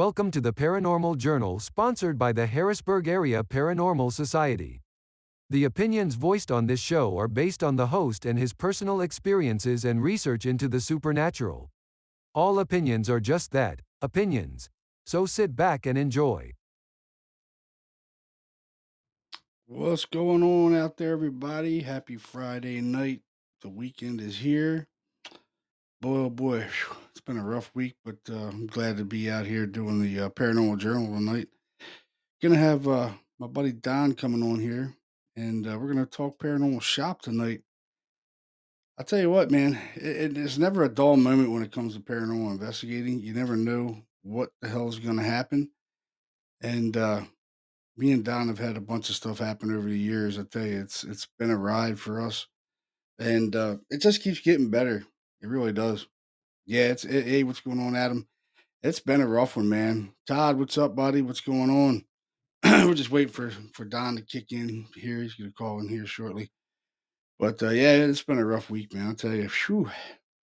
Welcome to the Paranormal Journal sponsored by the Harrisburg Area Paranormal Society. The opinions voiced on this show are based on the host and his personal experiences and research into the supernatural. All opinions are just that opinions. So sit back and enjoy. What's going on out there, everybody? Happy Friday night. The weekend is here. Boy, oh boy, it's been a rough week, but uh, I'm glad to be out here doing the uh, Paranormal Journal tonight. Gonna have uh, my buddy Don coming on here, and uh, we're gonna talk paranormal shop tonight. I tell you what, man, it, it's never a dull moment when it comes to paranormal investigating. You never know what the hell is gonna happen, and uh, me and Don have had a bunch of stuff happen over the years. I tell you, it's it's been a ride for us, and uh, it just keeps getting better. It really does. Yeah, it's hey, hey, what's going on, Adam? It's been a rough one, man. Todd, what's up, buddy? What's going on? We're just waiting for for Don to kick in here. He's gonna call in here shortly. But uh, yeah, it's been a rough week, man. I'll tell you. Phew,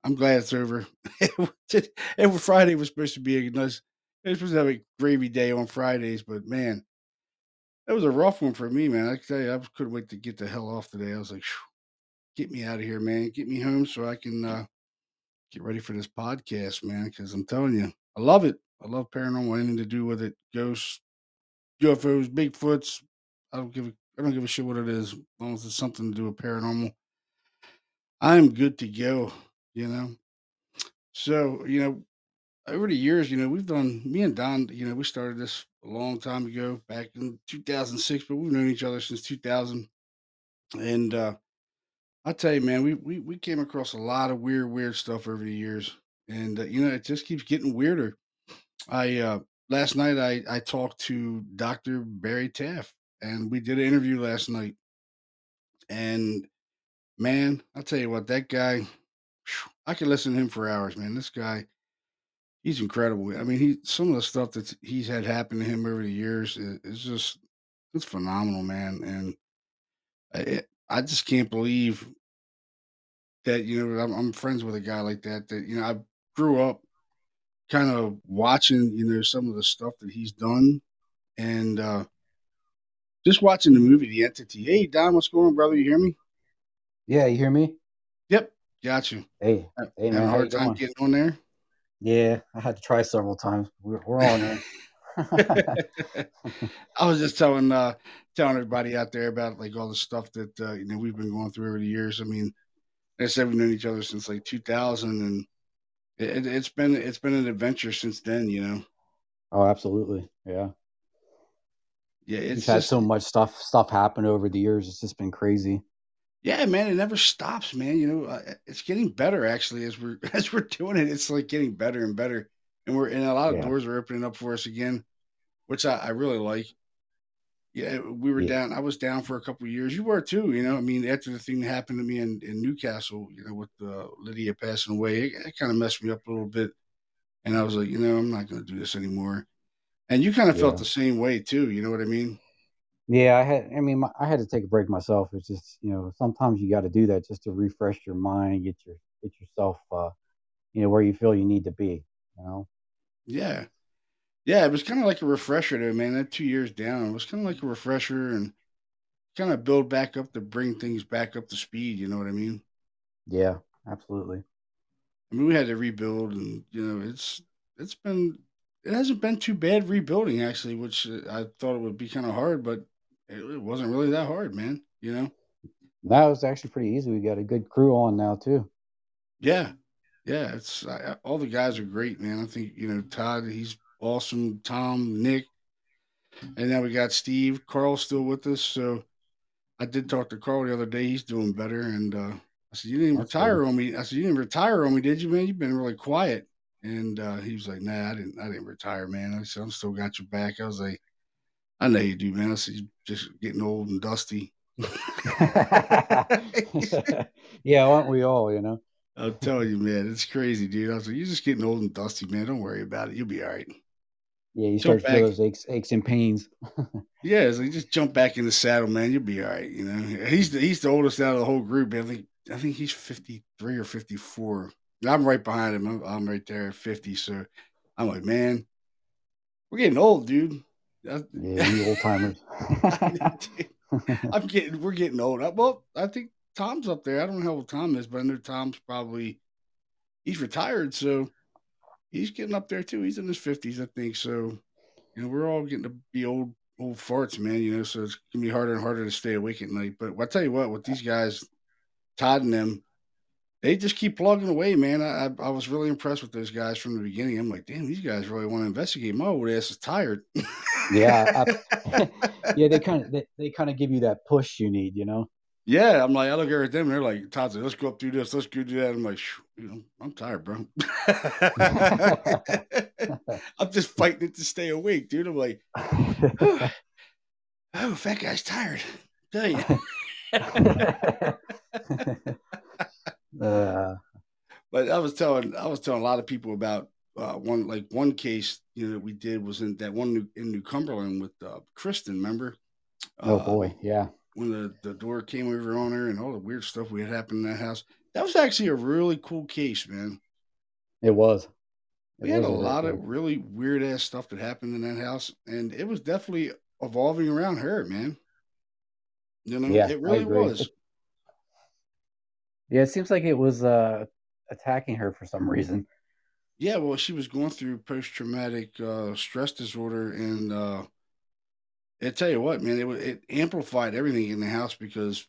I'm glad it's over. Every Friday was supposed to be a nice. It was supposed to have a gravy day on Fridays, but man, that was a rough one for me, man. I can tell you, I couldn't wait to get the hell off today. I was like, get me out of here, man. Get me home so I can uh, get ready for this podcast, man. Because I'm telling you, I love it. I love paranormal. Anything to do with it, ghosts, UFOs, Bigfoots. I don't give a, I don't give a shit what it is, as long as it's something to do with paranormal. I'm good to go. You know. So you know, over the years, you know, we've done me and Don. You know, we started this a long time ago, back in 2006, but we've known each other since 2000. And uh, I tell you, man, we, we we came across a lot of weird, weird stuff over the years, and uh, you know, it just keeps getting weirder. I uh, last night I I talked to Dr. Barry Taff, and we did an interview last night. And man, I'll tell you what, that guy, I could listen to him for hours, man. This guy, he's incredible. I mean, he some of the stuff that he's had happen to him over the years is, is just it's phenomenal, man. And I, I just can't believe that you know I'm, I'm friends with a guy like that. That you know I grew up kind of watching you know some of the stuff that he's done, and uh just watching the movie The Entity. Hey Don, what's going on, brother? You hear me? Yeah, you hear me? Yep, got you. Hey, hey a man, you hard time doing? getting on there. Yeah, I had to try several times. We're, we're on there. I was just telling uh telling everybody out there about like all the stuff that uh, you know we've been going through over the years. I mean, I said we've known each other since like 2000, and it, it- it's been it's been an adventure since then. You know, Oh, absolutely. Yeah. yeah, it's had just so much stuff stuff happen over the years. It's just been crazy. yeah, man, it never stops, man. You know, uh, it's getting better actually as we're as we're doing it. It's like getting better and better, and we're and a lot of Yeah. doors are opening up for us again, which I, I really like. Yeah, we were Yeah. down. I was down for a couple of years. You were too, you know. I mean, after the thing that happened to me in, in Newcastle, you know, with uh, Lydia passing away, it, it kind of messed me up a little bit. And I was like, you know, I'm not going to do this anymore. And you kind of felt the same way too. You know what I mean? Yeah, I had I mean my, I had to take a break myself. It's just, you know, sometimes you got to do that just to refresh your mind, get your get yourself uh, you know, where you feel you need to be, you know. Yeah, yeah. It was kind of like a refresher, though, man. That two years down, it was kind of like a refresher and kind of build back up to bring things back up to speed. You know what I mean? Yeah, absolutely. I mean, we had to rebuild, and you know, it's it's been it hasn't been too bad rebuilding actually, which uh, I thought it would be kind of hard, but it, it wasn't really that hard, man. You know? That was actually pretty easy. We got a good crew on now too. Yeah, yeah. It's I, I- all the guys are great, man. I think you know Todd, he's awesome. Tom, Nick, and now we got Steve. Carl's still with us, so I did talk to Carl the other day. He's doing better, and uh, I said, "You didn't That's retire good. on me." I said, "You didn't retire on me, did you, man? You've been really quiet." And uh, he was like, "Nah, I didn't. I didn't retire, man." I said, "I'm still got your back." I was like, "I know you do, man." I said, "You're just getting old and dusty." yeah, aren't we all, you know? I'll tell you, man, it's crazy, dude. I was like, "You're just getting old and dusty, man. Don't worry about it. You'll be all right." Yeah, you Jump start to feel those aches, aches and pains. yeah. It's like just jump back in the saddle, man. You'll be all right. You know, he's the he's the oldest out of the whole group. I think I think he's 53 or 54. I'm right behind him. I'm, I'm right there at 50. So I'm like, man, We're getting old, dude. Yeah, you old timers. I'm getting. We're getting old. Well, I think Tom's up there. I don't know how old Tom is, but I know Tom's probably he's retired, so he's getting up there too. He's in his fifties, I think. So, you know, we're all getting to be old old farts, man. You know, so it's gonna be harder and harder to stay awake at night. But I tell you what, with these guys, Todd and them, they just keep plugging away, man. I, I was really impressed with those guys from the beginning. I'm like, damn, these guys really want to investigate. My old ass is tired. yeah, I, yeah. They kind of they, they kind of give you that push you need, you know. Yeah, I'm like, I look at them, and they're like, Todd said, let's go up through this, let's go do that. I'm like, you know, I'm tired, bro. I'm just fighting it to stay awake, dude. I'm like, oh, oh fat guy's tired. I tell you. uh, but I was telling, I was telling a lot of people about uh, one, like one case, you know, that we did was in that one in New Cumberland with uh, Kristen. Remember? Oh boy, yeah when the, the door came over on her and all the weird stuff we had happened in that house. That was actually a really cool case, man. It was. It we had a lot cool. of really weird ass stuff that happened in that house, and it was definitely evolving around her, man. You know, yeah, it really was. Yeah, it seems like it was uh, attacking her for some reason. Yeah, well, she was going through post traumatic uh, stress disorder, and uh, I tell you what, man, it it amplified everything in the house because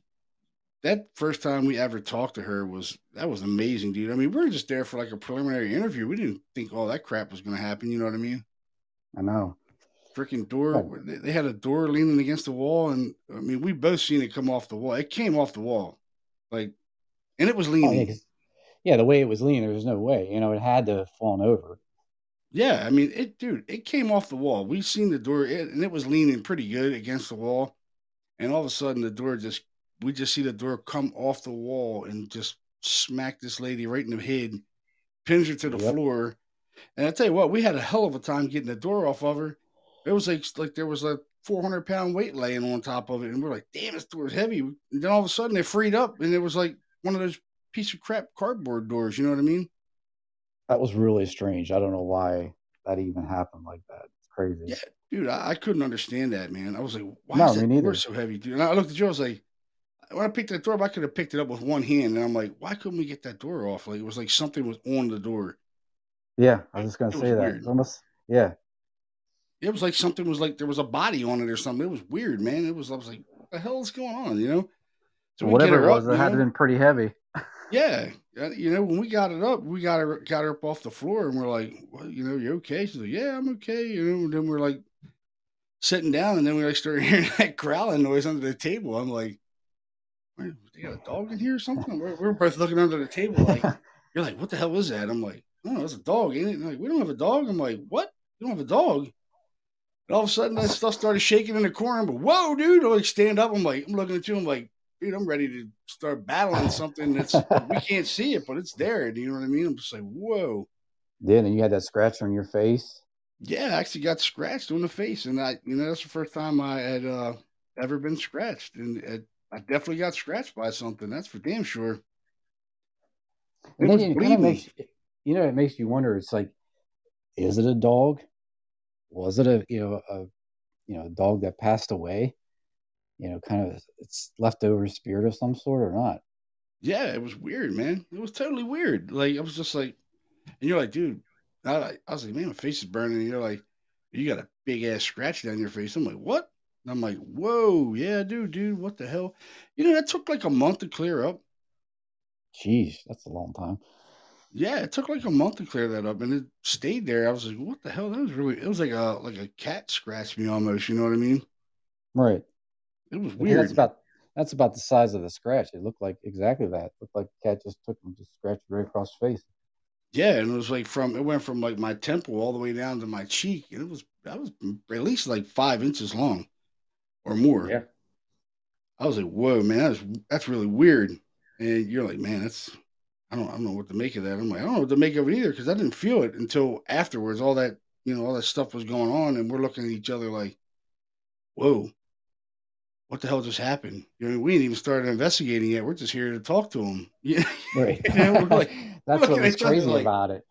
that first time we ever talked to her was that was amazing, dude. I mean, we were just there for like a preliminary interview. We didn't think all that crap was going to happen. You know what I mean? I know. Freaking door. They had a door leaning against the wall, and I mean, we both seen it come off the wall. It came off the wall, like, and it was oh, leaning. Oh, yeah, yeah, the way it was leaning, there was no way. You know, it had to have fallen over. Yeah, I mean, it, dude, it came off the wall. We seen the door, it, and it was leaning pretty good against the wall. And all of a sudden, the door just, we just see the door come off the wall and just smack this lady right in the head, pins her to the yep. floor. And I tell you what, we had a hell of a time getting the door off of her. It was like, like there was a 400 pound weight laying on top of it. And we're like, damn, this door is heavy. And then all of a sudden, it freed up, and it was like one of those piece of crap cardboard doors. You know what I mean? That was really strange. I don't know why that even happened like that. It's crazy. Yeah, dude, I, I couldn't understand that, man. I was like, why no, is that door so heavy, dude? And I looked at you, I was like, when I picked that door up, I could have picked it up with one hand, and I'm like, why couldn't we get that door off? Like it was like something was on the door. Yeah, I was just gonna it say that. almost, yeah. It was like something was like there was a body on it or something. It was weird, man. It was. I was like, what the hell is going on? You know. So whatever it was, up, it had know? been pretty heavy. Yeah, you know, when we got it up, we got her got her up off the floor, and we're like, "Well, you know, you okay?" She's like, "Yeah, I'm okay." You know, and then we're like sitting down, and then we like started hearing that growling noise under the table. I'm like, "They got a dog in here or something?" We're, we're both looking under the table, like, "You're like, what the hell is that?" I'm like, "Oh, it's a dog, ain't it?" And like, we don't have a dog. I'm like, "What? You don't have a dog?" And all of a sudden, that stuff started shaking in the corner. I'm like, "Whoa, dude!" I like stand up. I'm like, I'm looking at you. I'm like, dude, I'm ready to start battling something that's we can't see it, but it's there. Do you know what I mean? I'm just like, whoa. Then and you had that scratch on your face. Yeah, I actually got scratched on the face, and I, you know, that's the first time I had uh, ever been scratched, and it, I definitely got scratched by something. That's for damn sure. It kind of makes you know it makes you wonder. It's like, is it a dog? Was it a you know a you know a dog that passed away? You know, kind of it's leftover spirit of some sort or not. Yeah, it was weird, man. It was totally weird. Like I was just like, and you're like, dude, I, I was like, man, my face is burning. And you're like, you got a big ass scratch down your face. I'm like, what? And I'm like, whoa, yeah, dude, dude, what the hell? You know, that took like a month to clear up. Jeez, that's a long time. Yeah, it took like a month to clear that up, and it stayed there. I was like, what the hell? That was really. It was like a like a cat scratched me almost. You know what I mean? Right. It was weird. that's about that's about the size of the scratch. It looked like exactly that. It looked like the cat just took him, just scratched right across the face. Yeah, and it was like from it went from like my temple all the way down to my cheek, and it was that was at least like five inches long, or more. Yeah. I was like, "Whoa, man, that's that's really weird." And you're like, "Man, that's I don't I don't know what to make of that." I'm like, "I don't know what to make of it either," because I didn't feel it until afterwards. All that you know, all that stuff was going on, and we're looking at each other like, "Whoa." What the hell just happened? You know, we ain't even started investigating yet. We're just here to talk to him. Yeah, right. like, That's what was crazy like, about it.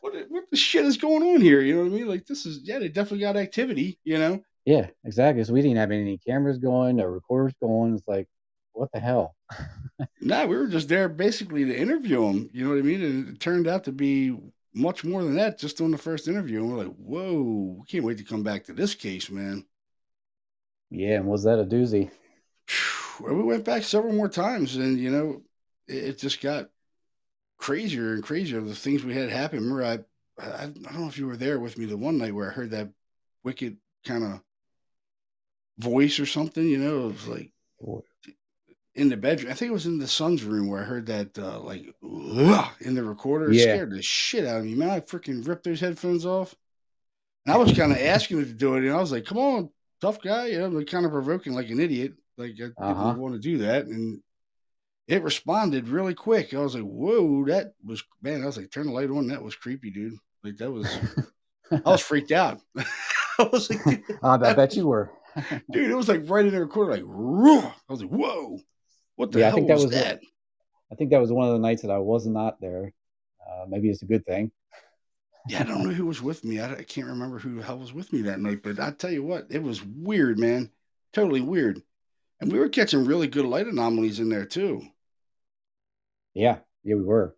What, what, the shit is going on here? You know what I mean? Like this is yeah, they definitely got activity. You know? Yeah, exactly. So we didn't have any cameras going, no recorders going. It's like, what the hell? nah, we were just there basically to interview him. You know what I mean? And it turned out to be much more than that just on the first interview. And we're like, whoa, we can't wait to come back to this case, man. Yeah, and was that a doozy? We went back several more times, and you know, it just got crazier and crazier. The things we had happen. Remember, I, I, I don't know if you were there with me the one night where I heard that wicked kind of voice or something. You know, it was like in the bedroom. I think it was in the son's room where I heard that uh, like in the recorder. It yeah. scared the shit out of me. Man, I freaking ripped those headphones off. And I was kind of asking him to do it, and I was like, "Come on, tough guy," you know, kind of provoking like an idiot. Like I uh-huh. didn't want to do that, and it responded really quick. I was like, "Whoa, that was man!" I was like, "Turn the light on." That was creepy, dude. Like that was. I was freaked out. I was like, I bet you were, dude. It was like right in the recorder, like, I was like, "Whoa." What the yeah, hell I think that was, was that? I think that was one of the nights that I was not there. Uh, maybe it's a good thing. Yeah, I don't know who was with me. I, I, can't remember who the hell was with me that night, but I tell you what, it was weird, man. Totally weird. And we were catching really good light anomalies in there too. Yeah, yeah, we were.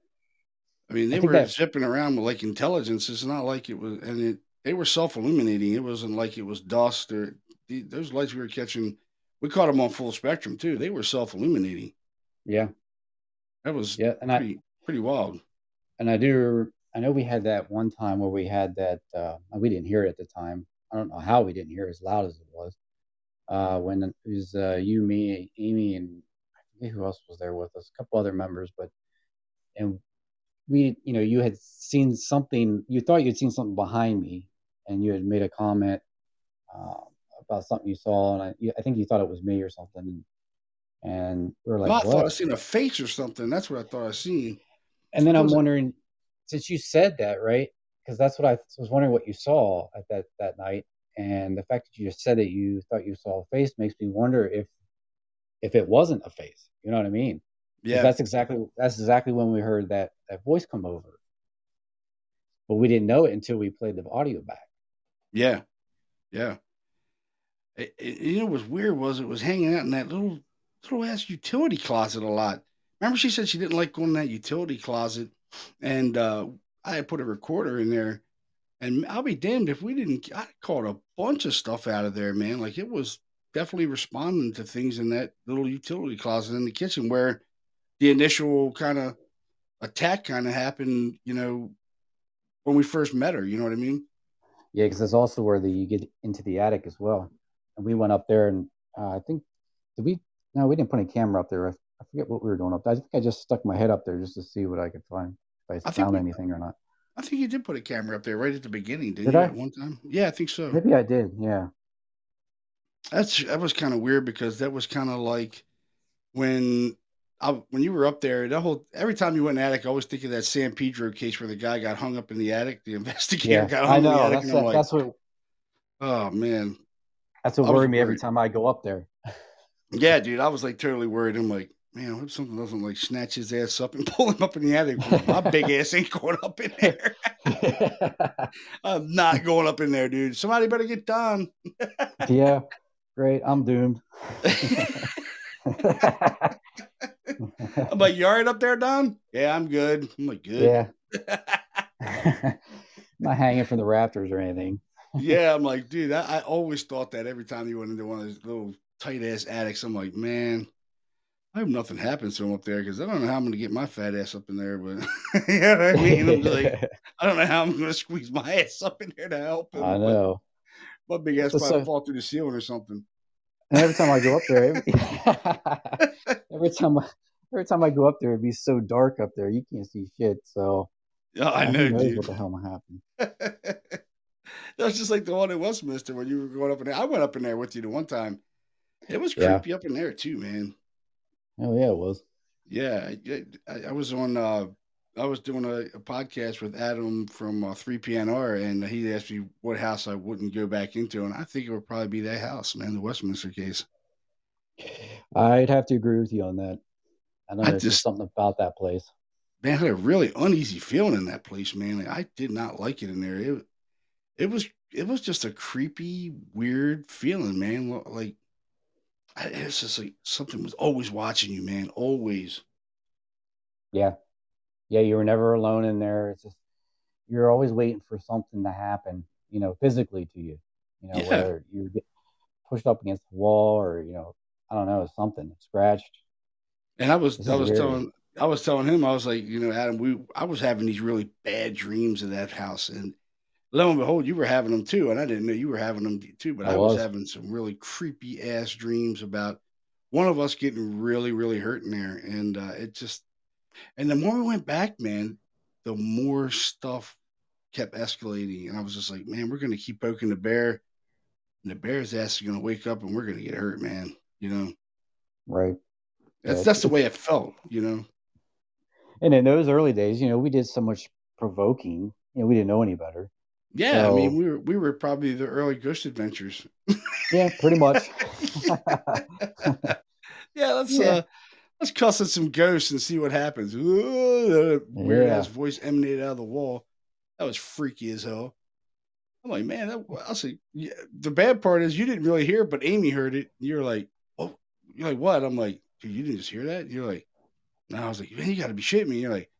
I mean, they I were that... zipping around with like intelligence. It's not like it was, and it they were self illuminating. It wasn't like it was dust or those lights we were catching we caught them on full spectrum too. They were self illuminating. Yeah, that was yeah, and pretty, I, pretty wild. And I do, I know we had that one time where we had that. Uh, we didn't hear it at the time. I don't know how we didn't hear it as loud as it was. Uh, when it was uh, you, me, Amy, and I forget who else was there with us. A couple other members, but and we, you know, you had seen something. You thought you'd seen something behind me, and you had made a comment. Um, about something you saw, and I, I think you thought it was me or something. And we were like, no, I thought I seen a face or something. That's what I thought I seen. And then I'm wondering? Since you said that, right? Because that's what I was wondering what you saw at that that night, and the fact that you just said that you thought you saw a face makes me wonder if if it wasn't a face. You know what I mean? Yeah. That's exactly that's exactly when we heard that that voice come over, but we didn't know it until we played the audio back. Yeah, yeah. It, it, you know, was weird was it was hanging out in that little little ass utility closet a lot. Remember, she said she didn't like going in that utility closet, and uh, I put a recorder in there. And I'll be damned if we didn't. I caught a bunch of stuff out of there, man. Like it was definitely responding to things in that little utility closet in the kitchen where the initial kind of attack kind of happened. You know, when we first met her. You know what I mean? Yeah, because that's also where the you get into the attic as well and we went up there and uh, I think did we? No, we didn't put a camera up there. I, I, forget what we were doing up there. I think I just stuck my head up there just to see what I could find if I, I found we, anything or not. I think you did put a camera up there right at the beginning, did, did you? I? At one time, yeah, I think so. Maybe I did. Yeah. That's that was kind of weird because that was kind of like when I, when you were up there, that whole every time you went in the attic, I always think of that San Pedro case where the guy got hung up in the attic. The investigator yeah, got hung I know, in the attic. That's, like, that's what. Oh man, that's what worries me every time I go up there. yeah, dude, I was like totally worried. I'm like, man, what if something doesn't like snatch his ass up and pull him up in the attic? My big ass ain't going up in there. I'm not going up in there, dude. Somebody better get done. yeah, great. I'm doomed. I'm like, you all right up there, Don? Yeah, I'm good. I'm like, good. Yeah. not hanging from the rafters or anything yeah, I'm like, dude, I, I, always thought that every time you went into one of those little tight ass attics. I'm like, man, I hope nothing happens to him up there because I don't know how I'm going to get my fat ass up in there. But you know what I mean? I'm like, I don't know how I'm going to squeeze my ass up in there to help him. I know. My big ass probably so, fall through the ceiling or something. And every time I go up there, every, every time I, every time I go up there, it'd be so dark up there, you can't see shit. So, oh, I know, dude. What the hell might happen? that was just like the one in Westminster when you were going up in there. I went up in there with you the one time. It was creepy yeah. up in there too, man. Oh yeah, it was. Yeah, I, I was on. Uh, I was doing a, a, podcast with Adam from uh, 3PNR, and he asked me what house I wouldn't go back into, and I think it would probably be that house, man, the Westminster case. I'd have to agree with you on that. I know there's just something about that place. man, I had a really uneasy feeling in that place, man. Like, I did not like it in there. It, it was it was just a creepy, weird feeling, man. Like it's just like something was always watching you, man. Always. Yeah, yeah. You were never alone in there. It's just you're always waiting for something to happen, you know, physically to you. You know, yeah. whether you get pushed up against the wall or you know, I don't know, something scratched. And I was, I was telling, I was telling him, I was like, you know, Adam, we, I was having these really bad dreams in that house, and lo and behold, you were having them too, and I didn't know you were having them too. But I, I was. was having some really creepy ass dreams about one of us getting really, really hurt in there, and uh, it just, and the more we went back, man, the more stuff kept escalating, and I was just like, man, we're gonna keep poking the bear, and the bear's ass is gonna wake up, and we're gonna get hurt, man. You know, right? That's yeah, that's the way it felt, you know. And in those early days, you know, we did so much provoking. You know, we didn't know any better. Yeah, so, I mean, we were we were probably the early Ghost Adventures. yeah, pretty much. yeah, let's yeah. uh let's cuss at some ghosts and see what happens. Ooh, weird yeah. ass voice emanated out of the wall. That was freaky as hell. I'm like, man, that, I'll say. Yeah, the bad part is you didn't really hear, it, but Amy heard it. You're like, oh, you're like, what? I'm like, dude, you didn't just hear that? You're like, no. I was like, man, you got to be shitting me. You're like,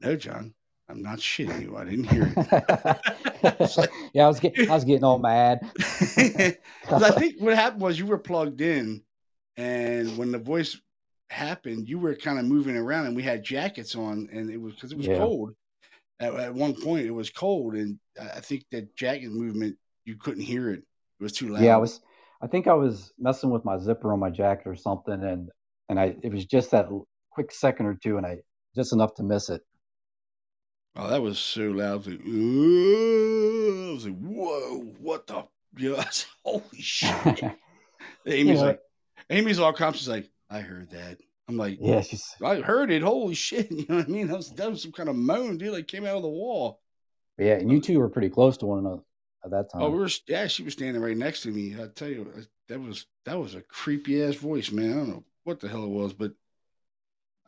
no, John, I'm not shitting you. I didn't hear it. like, yeah, I was getting, I was getting all mad. I think what happened was you were plugged in, and when the voice happened, you were kind of moving around, and we had jackets on, and it was because it was yeah. cold. At, at, one point, it was cold, and I think that jacket movement you couldn't hear it. It was too loud. Yeah, I was. I think I was messing with my zipper on my jacket or something, and and I it was just that quick second or two, and I just enough to miss it. Oh, that was so loud. I was like, Ooh. I was like whoa, what the? You know, I was, holy shit. Amy's like, Amy's all calm. She's like, I heard that. I'm like, yeah, she's. I heard it. Holy shit! You know what I mean? That was that was some kind of moan, dude. Like came out of the wall. Yeah, and you two were pretty close to one another at that time. Oh, we were. Yeah, she was standing right next to me. I tell you, that was that was a creepy ass voice, man. I don't know what the hell it was, but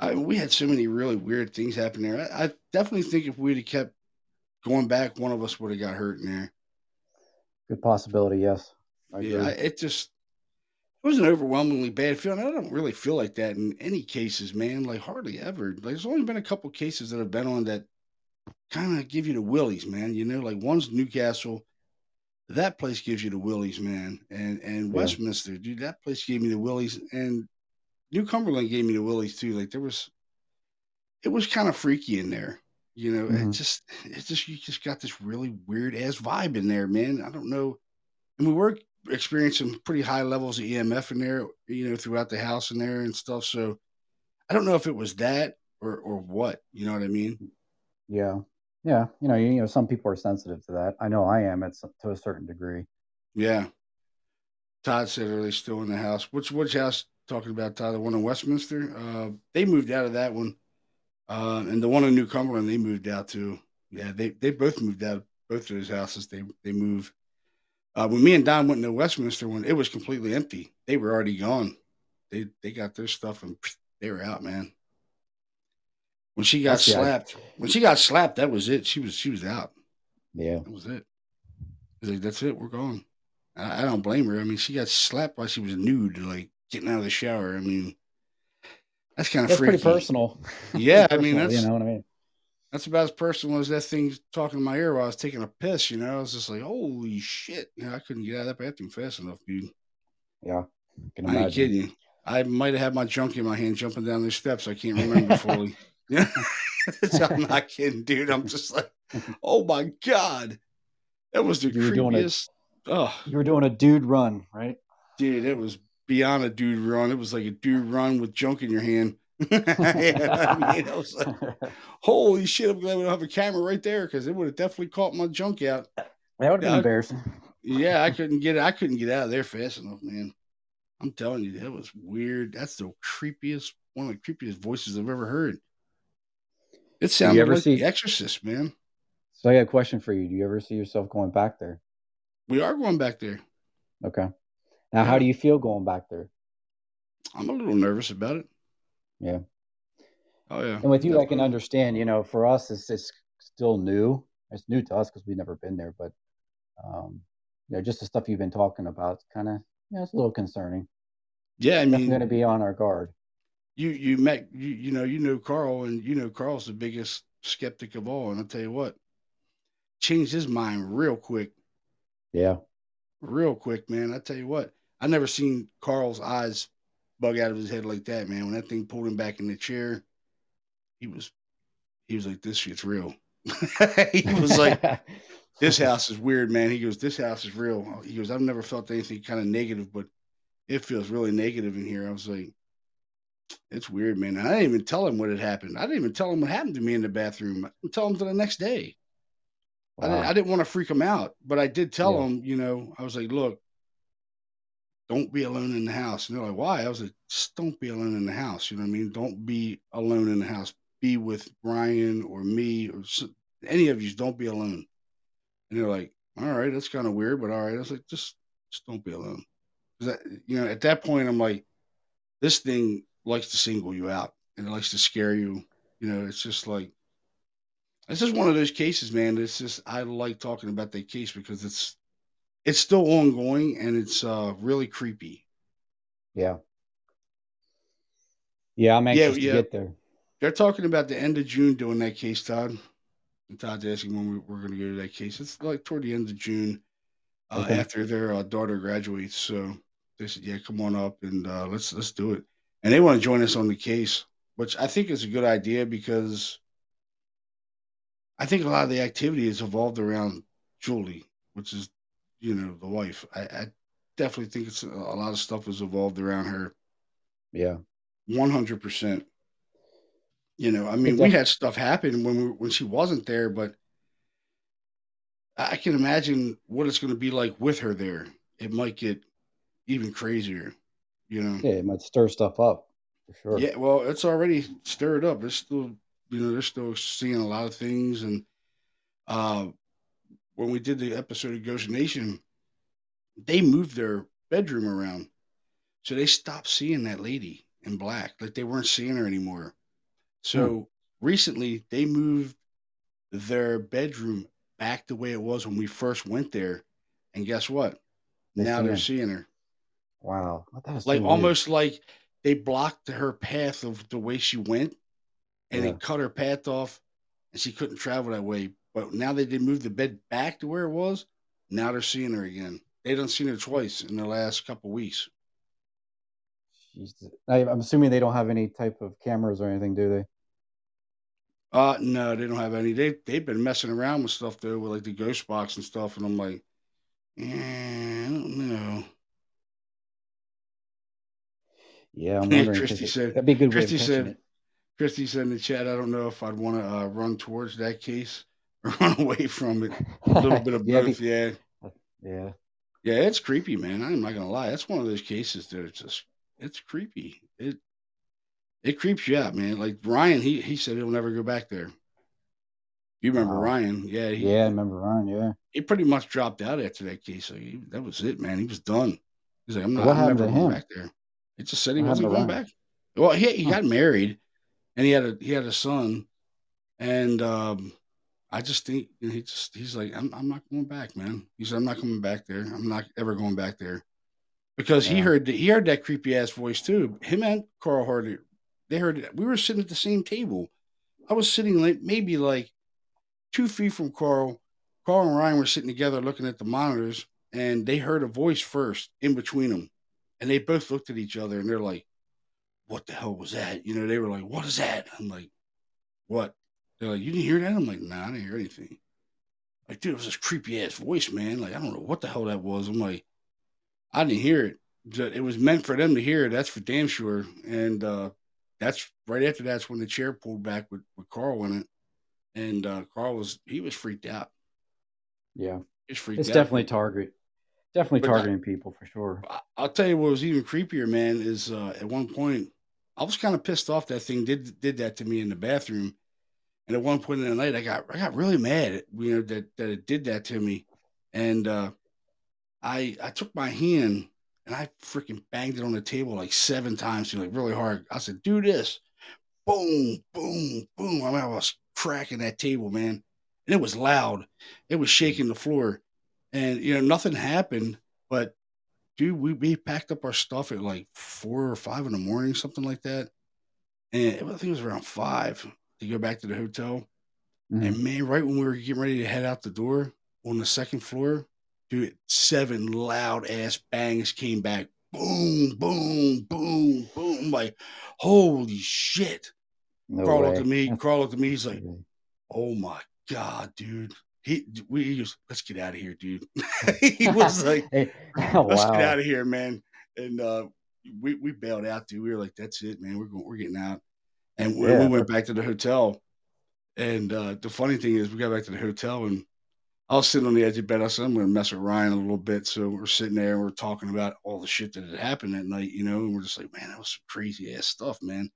I, we had so many really weird things happen there. I, I definitely think if we'd have kept going back, one of us would have got hurt in there. Good possibility, yes. I yeah, it just it was an overwhelmingly bad feeling. I don't really feel like that in any cases, man. Like hardly ever. Like there's only been a couple cases that have been on that kind of give you the willies, man. You know, like one's Newcastle. That place gives you the willies, man. And and yeah. Westminster, dude, that place gave me the willies. And New Cumberland gave me the willies too. Like there was, it was kind of freaky in there. You know, mm-hmm. it just, it just, you just got this really weird ass vibe in there, man. I don't know. And we were experiencing pretty high levels of EMF in there, you know, throughout the house in there and stuff. So I don't know if it was that or, or what, you know what I mean? Yeah. Yeah. You know, you, you know, some people are sensitive to that. I know I am at to a certain degree. Yeah. Todd said, are they still in the house? Which, which house talking about uh, the one in Westminster. Uh, they moved out of that one, uh, and the one in New Cumberland they moved out to. Yeah, they they both moved out. Both of those houses they they moved. Uh, when me and Don went to Westminster one, it was completely empty. They were already gone. They they got their stuff and they were out, man. When she got That's slapped, when she got slapped, that was it. She was she was out. Yeah, that was it. Like, That's it. We're gone. I, I don't blame her. I mean, she got slapped while she was nude. Like getting out of the shower. I mean, that's kind of that's freaky. pretty personal. Yeah, I mean, that's you know what I mean. That's about as personal as that thing talking in my ear while I was taking a piss. You know, I was just like, "Holy shit!" You know, I couldn't get out of that bathroom fast enough, dude. Yeah, can I ain't kidding you. I might have had my junk in my hand jumping down the steps. I can't remember fully. Yeah, I'm not kidding, dude. I'm just like, oh my god, that was the you creepiest. A, oh, you were doing a dude run, right? Dude, it was beyond a dude run. It was like a dude run with junk in your hand. I mean, I was like, holy shit, I'm glad we don't have a camera right there because it would have definitely caught my junk out. That would have been embarrassing. Yeah, I couldn't get I couldn't get out of there fast enough, man. I'm telling you, that was weird. That's the creepiest one of the creepiest voices I've ever heard. It sounded like see, The Exorcist, man. So I got a question for you. Do you ever see yourself going back there? We are going back there. Okay. Now, how do you feel going back there? I'm a little nervous about it. Yeah. Oh yeah. And with you, Definitely. I can understand. You know, for us, it's it's still new. It's new to us because we've never been there. But um, you know, just the stuff you've been talking about, kind of, you know, it's a little concerning. Yeah, I mean, going to be on our guard. You you met you you know you know Carl and you know Carl's the biggest skeptic of all, and I'll tell you what, changed his mind real quick. Yeah, real quick, man. I tell you what, I never seen Carl's eyes bug out of his head like that, man. When that thing pulled him back in the chair, he was he was like, "This shit's real." he was like, "This house is weird, man." He goes, "This house is real." He goes, "I've never felt anything kind of negative, but it feels really negative in here." I was like, "It's weird, man." And I didn't even tell him what had happened. I didn't even tell him what happened to me in the bathroom. I didn't tell him to the next day. Wow. I, didn't, I, didn't, want to freak him out, but I did tell yeah. him, you know, I was like, "Look, don't be alone in the house." And they're like, "Why?" I was like, "Just don't be alone in the house." You know what I mean? Don't be alone in the house be with Brian or me or any of you. Don't be alone. And they're like, all right, that's kind of weird, but all right. I was like, just, just don't be alone. That, you know, at that point, I'm like, this thing likes to single you out and it likes to scare you. You know, it's just like, it's just one of those cases, man. It's just, I like talking about that case because it's, it's still ongoing and it's uh, really creepy. Yeah. Yeah, I'm anxious yeah, yeah. to get there. They're talking about the end of June doing that case, Todd. And Todd's asking when we, are going to go to that case. It's like toward the end of June, uh, okay. after their uh, daughter graduates. So they said, "Yeah, come on up and uh, let's let's do it." And they want to join us on the case, which I think is a good idea because I think a lot of the activity has evolved around Julie, which is, you know, the wife. I, I definitely think it's a lot of stuff has evolved around her. Yeah, one hundred percent. You know, I mean, we had stuff happen when we, when she wasn't there, but I can imagine what it's going to be like with her there. It might get even crazier. You know, yeah, it might stir stuff up for sure. Yeah, well, it's already stirred up. It's still, you know, they're still seeing a lot of things, and uh, when we did the episode of Ghost Nation, they moved their bedroom around, so they stopped seeing that lady in black. Like they weren't seeing her anymore. So hmm. recently they moved their bedroom back the way it was when we first went there. And guess what? They now they're seeing her. Wow. like almost like they blocked her path of the way she went and yeah. they cut her path off and she couldn't travel that way. But now they did move the bed back to where it was. Now they're seeing her again. They don't seen her twice in the last couple weeks. I'm assuming they don't have any type of cameras or anything, do they? Uh no, they don't have any. They they've been messing around with stuff though, with like the ghost box and stuff, and I'm like, eh, I don't know. Yeah, I'm wondering. Christy said that'd be a good Christy said. It. Christy said in the chat, I don't know if I'd want to uh, run towards that case run away from it. A little bit of both, yeah. Yeah. Yeah, it's creepy, man. I'm not gonna lie. That's one of those cases that it's just it's creepy. It it creeps you out, man. Like Ryan, he he said he'll never go back there. You remember wow. Ryan? Yeah, he, yeah, I remember Ryan. Yeah, he pretty much dropped out after that case. So he, that was it, man. He was done. He's like, I'm not. What I'm never going back there. It just said he what wasn't going back. Well, he he got married, and he had a he had a son, and um, I just think he just he's like, I'm I'm not going back, man. He said, I'm not coming back there. I'm not ever going back there because yeah. he heard the, he heard that creepy ass voice too. Him and Carl heard it. They heard it. We were sitting at the same table. I was sitting like maybe like two feet from Carl. Carl and Ryan were sitting together looking at the monitors, and they heard a voice first in between them, and they both looked at each other and they're like, "What the hell was that?" You know, they were like, "What is that?" I'm like, "What?" They're like, "You didn't hear that?" I'm like, "Nah, I didn't hear anything." Like, dude, it was this creepy ass voice, man. Like, I don't know what the hell that was. I'm like, I didn't hear it. It was meant for them to hear. That's for damn sure. And uh, that's right after that's when the chair pulled back with, with Carl in it. And uh, Carl was he was freaked out. Yeah, he's freaked it's out. definitely target, definitely but targeting I, people for sure. I'll tell you what was even creepier, man. Is uh, at one point I was kind of pissed off that thing did did that to me in the bathroom, and at one point in the night I got I got really mad, you know, that that it did that to me, and uh, I I took my hand and I freaking banged it on the table like seven times, like really hard. I said, "Do this, boom, boom, boom. I mean, I was cracking that table, man. And it was loud. It was shaking the floor. And, you know, nothing happened. But, dude, we, we packed up our stuff at like four or five in the morning, something like that. And I think it was around five to go back to the hotel. Mm-hmm. And, man, right when we were getting ready to head out the door on the second floor, dude, seven loud ass bangs came back. Boom, boom, boom, boom. Like, holy shit. No Carl way. looked at me. Carl up to me. He's like, "Oh my god, dude." He we he was, let's get out of here, dude. he was like, hey, oh, "Let's wow. get out of here, man." And uh, we we bailed out, dude. We were like, "That's it, man. We're going. We're getting out." And yeah. we went back to the hotel. And uh, the funny thing is, we got back to the hotel, and I was sitting on the edge of bed. I said, "I'm going to mess with Ryan a little bit." So we're sitting there, and we're talking about all the shit that had happened that night, you know. And we're just like, "Man, that was some crazy ass stuff, man."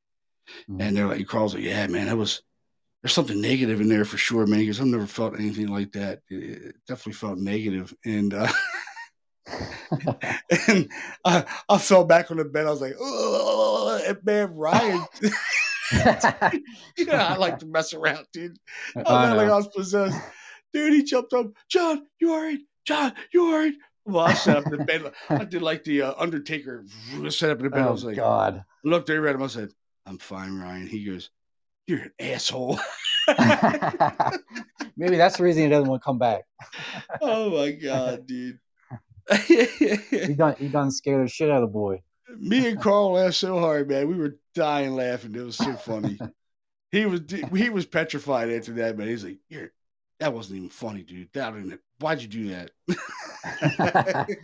Mm-hmm. And they're like, he crawls like, yeah, man, that was, there's something negative in there for sure, man. Because I've never felt anything like that. It definitely felt negative. And, uh, and I, I fell back on the bed. I was like, oh, man, Ryan. you know, I like to mess around, dude. I was like I was possessed. Dude, he jumped up. John, you all right? John, you all right? Well, I set up in the bed. I did like the uh, Undertaker set up in the bed. Oh, I was like, God. looked there at him. I said, I'm fine, Ryan. He goes, You're an asshole. Maybe that's the reason he doesn't want to come back. oh my god, dude. he done he done scared the shit out of the boy. Me and Carl laughed so hard, man. We were dying laughing. It was so funny. he was he was petrified after that, man. He's like, You're that wasn't even funny, dude. That why'd you do that?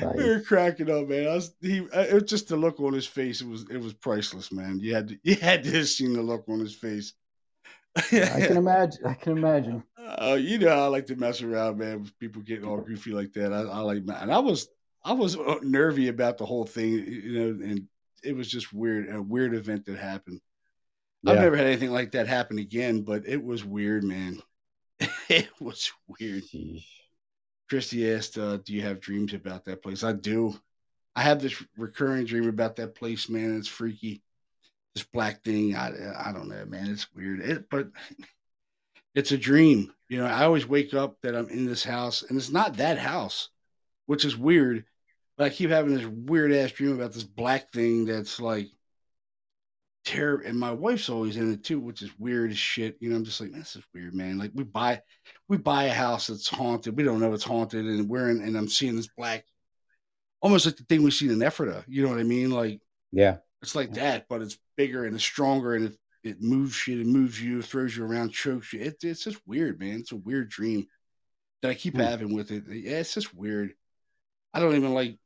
Nice. We were cracking up, man. I was he. It was just the look on his face. It was it was priceless, man. You had to, you had to have seen the look on his face. I can imagine. I can imagine. Uh, you know, I like to mess around, man. With people getting all goofy like that. I, I like, and I was I was uh, nervy about the whole thing, you know, and it was just weird. A weird event that happened. Yeah. I've never had anything like that happen again, but it was weird, man. it was weird. Christy asked, uh, "Do you have dreams about that place?" I do. I have this recurring dream about that place, man. It's freaky. This black thing. I I don't know, man. It's weird. It, but it's a dream. You know, I always wake up that I'm in this house, and it's not that house, which is weird. But I keep having this weird ass dream about this black thing that's like terrible. And my wife's always in it too, which is weird as shit. You know, I'm just like, this is weird, man. Like we buy, we buy a house that's haunted. We don't know it's haunted, and we're in, and I'm seeing this black, almost like the thing we see in Ephrata. You know what I mean? Like, yeah, it's like that, but it's bigger and it's stronger, and it it moves shit, it moves you, throws you around, chokes you. It, it's just weird, man. It's a weird dream that I keep hmm. having with it. Yeah, it's just weird. I don't even like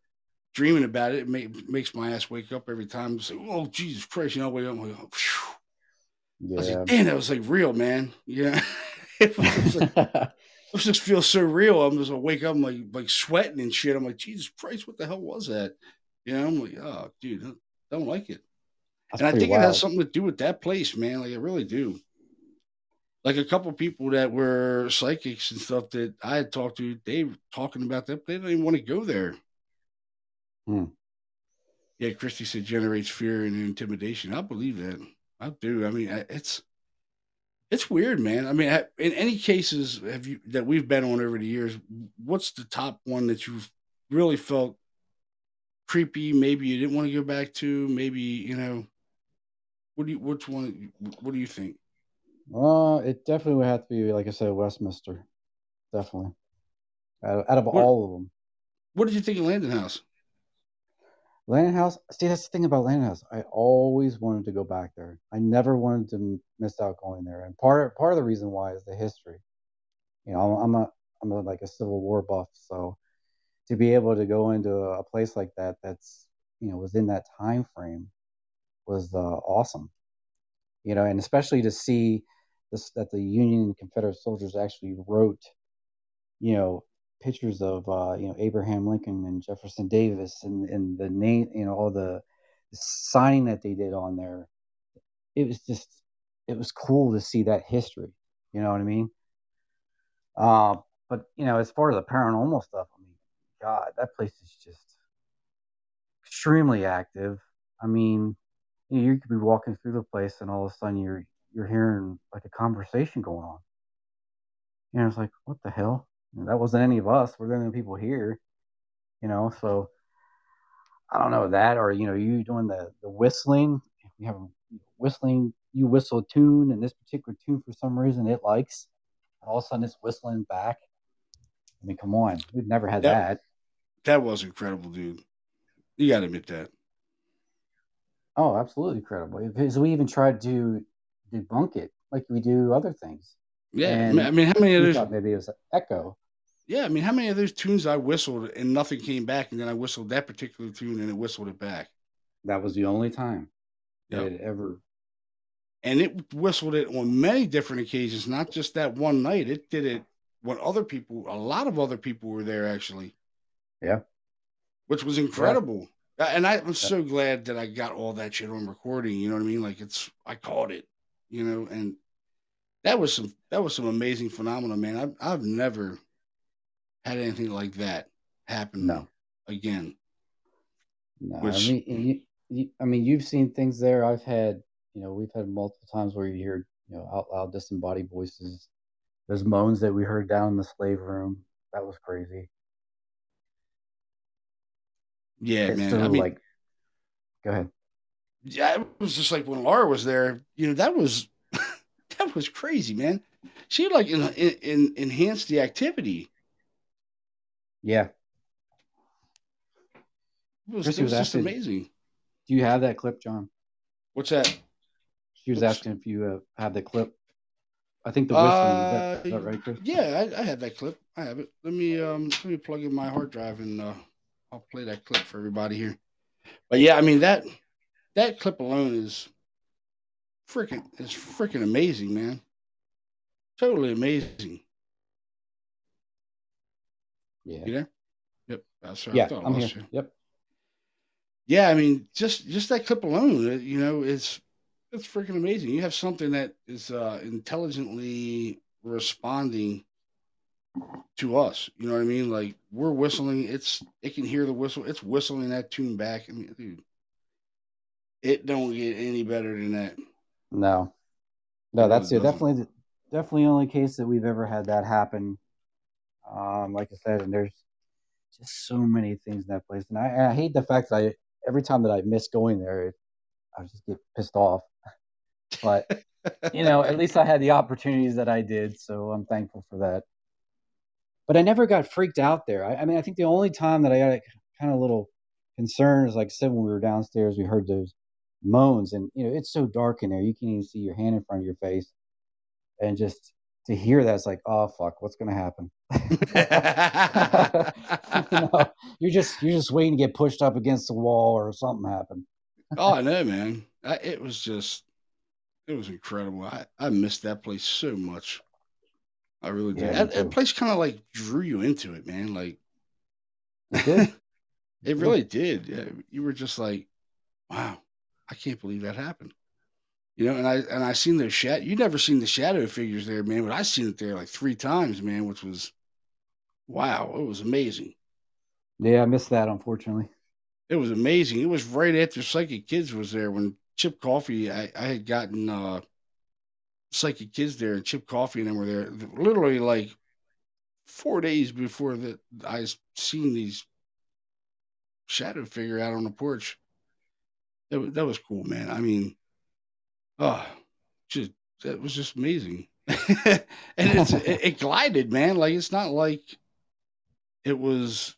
dreaming about it, it make, makes my ass wake up every time. Say, oh Jesus Christ! You know, wake up. I'm like, oh, yeah. I was like, damn, that was like real, man. Yeah, it, was like, it just feels so real. I'm just like, wake up, I'm like like sweating and shit. I'm like, Jesus Christ, what the hell was that? You know, I'm like, oh, dude, I don't like it. That's and I think wild. it has something to do with that place, man. Like, I really do. Like a couple people that were psychics and stuff that I had talked to, they were talking about that. They didn't even want to go there. Hmm. Yeah, Christy said generates fear and intimidation. I believe that. I do. I mean, it's it's weird, man. I mean, in any cases have you that we've been on over the years, what's the top one that you've really felt creepy? Maybe you didn't want to go back to. Maybe you know. What do you? Which one? What do you think? Uh, it definitely would have to be, like I said, Westminster. Definitely. Out, out of what, all of them. What did you think of Landen House? Landon House. See, that's the thing about Landon House. I always wanted to go back there. I never wanted to miss out going there. And part part of the reason why is the history. You know, I'm, I'm a I'm a, like a Civil War buff, so to be able to go into a place like that, that's you know within that time frame, was uh, awesome. You know, and especially to see this that the Union and Confederate soldiers actually wrote, you know, pictures of uh, you know Abraham Lincoln and Jefferson Davis and and the name you know all the, signing that they did on there. It was just it was cool to see that history. You know what I mean? Uh, but you know, as far as the paranormal stuff, I mean, God, that place is just extremely active. I mean, you, know, you could be walking through the place and all of a sudden you're you're hearing like a conversation going on. And it's like, what the hell? That wasn't any of us. We're the only people here. You know, so I don't know that, or you know, you doing the the whistling. We have whistling. You whistle a tune, and this particular tune for some reason it likes. And all of a sudden, it's whistling back. I mean, come on, we've never had that. That, that was incredible, dude. You got to admit that. Oh, absolutely incredible. Because we even tried to debunk it like we do other things. Yeah, and I mean, how many of those? Maybe it was echo. Yeah, I mean, how many of those tunes I whistled and nothing came back, and then I whistled that particular tune and it whistled it back. That was the only time yep. it ever. And it whistled it on many different occasions, not just that one night. It did it when other people, a lot of other people were there actually. Yeah. Which was incredible. Yeah. And I, am so glad that I got all that shit on recording. You know what I mean? Like it's, I caught it, you know, and that was some, that was some amazing phenomena, man. I've, I've never had anything like that happen. No. Again. No, Which, I mean, you, you, I mean, you've seen things there. I've had, you know, we've had multiple times where you hear, you know, out loud disembodied voices. Those moans that we heard down in the slave room. That was crazy. Yeah, it's man. I mean, like, go ahead. Yeah, it was just like when Laura was there. You know, that was that was crazy, man. She like in, in, enhanced the activity. Yeah, it was, it was, just asking, amazing. Do you have that clip, John? What's that? She was asking if you uh, have the clip. I think the whistling uh, is, that, is, that, right, Chris? Yeah, I, I, have that clip. I have it. Let me um let me plug in my hard drive and uh, I'll play that clip for everybody here. But yeah, I mean that that clip alone is freaking is freaking amazing, man. Totally amazing. Yeah. You there? Yep. That's right. Yeah, I'm here. You. Yep. Yeah, I mean, just just that clip alone, uh, you know, it's it's freaking amazing. You have something that is uh, intelligently responding to us. You know what I mean? Like we're whistling, it's it can hear the whistle. It's whistling that tune back. I mean, dude, it don't get any better than that. No, no, that's it. Definitely, definitely only case that we've ever had that happen. Um, like I said, and there's just so many things in that place, and I, I hate the fact that I every time that I miss going there, I just get pissed off. But you know, at least I had the opportunities that I did, so I'm thankful for that. But I never got freaked out there. I, I mean, I think the only time that I got kind of a little concerned is, like I said, when we were downstairs, we heard those moans, and you know, it's so dark in there, you can't even see your hand in front of your face, and just to hear that, it's like, oh fuck, what's gonna happen? you know, you're just you're just waiting to get pushed up against the wall or something happen. oh, I know, man. I, it was just, it was incredible. I I missed that place so much. I really did. Yeah, that, that, place kind of like drew you into it, man. Like, it, it really did. Yeah, you were just like, wow, I can't believe that happened. You know, and I and I seen the shadow. You never seen the shadow figures there, man, but I seen it there like three times, man, which was wow, it was amazing. Yeah, I missed that unfortunately. It was amazing. It was right after Psychic Kids was there when Chip Coffey. I, I had gotten uh, Psychic Kids there, and Chip Coffey and them were there. Literally like four days before that, I seen these shadow figure out on the porch. That that was cool, man. I mean, oh, just that was just amazing. and it's it, it, glided, man. Like it's not like it was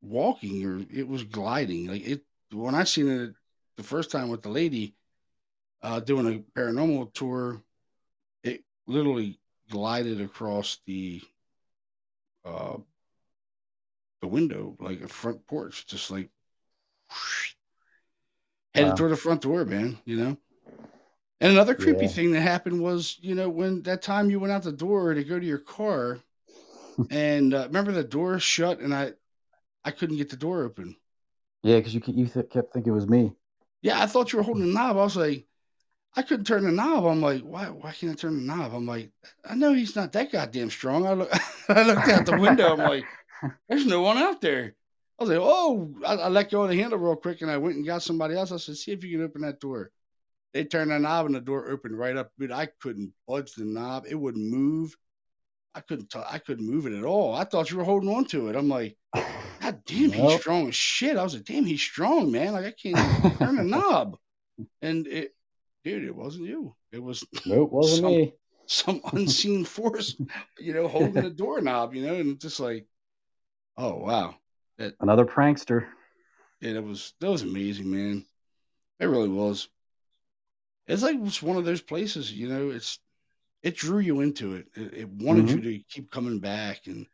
walking or it was gliding. Like it when I seen it the first time with the lady uh, doing a paranormal tour, it literally glided across the uh, the window like a front porch, just like whoosh, headed wow. toward the front door, man. You know. And another creepy yeah. thing that happened was, you know, when that time you went out the door to go to your car, and uh, remember the door shut, and I, I couldn't get the door open. Yeah, because you you th- kept thinking it was me. Yeah, I thought you were holding the knob. I was like, I couldn't turn the knob. I'm like, why? Why can't I turn the knob? I'm like, I know he's not that goddamn strong. I look, I looked out the window. I'm like, there's no one out there. I was like, oh, I, I let go of the handle real quick, and I went and got somebody else. I said, see if you can open that door. They turned the knob and the door opened right up. Dude, I couldn't budge the knob. It wouldn't move. I couldn't t- I couldn't move it at all. I thought you were holding on to it. I'm like, God damn, nope. he's strong as shit. I was like, damn, he's strong, man. Like I can't turn the knob. And it dude, it wasn't you. It was Nope, wasn't some, me. Some unseen force, you know, holding the doorknob, you know, and just like, oh wow. That another prankster. Yeah, that was that was amazing, man. It really was. It's like it's one of those places, you know. It's it drew you into it. It, it wanted mm-hmm. you to keep coming back and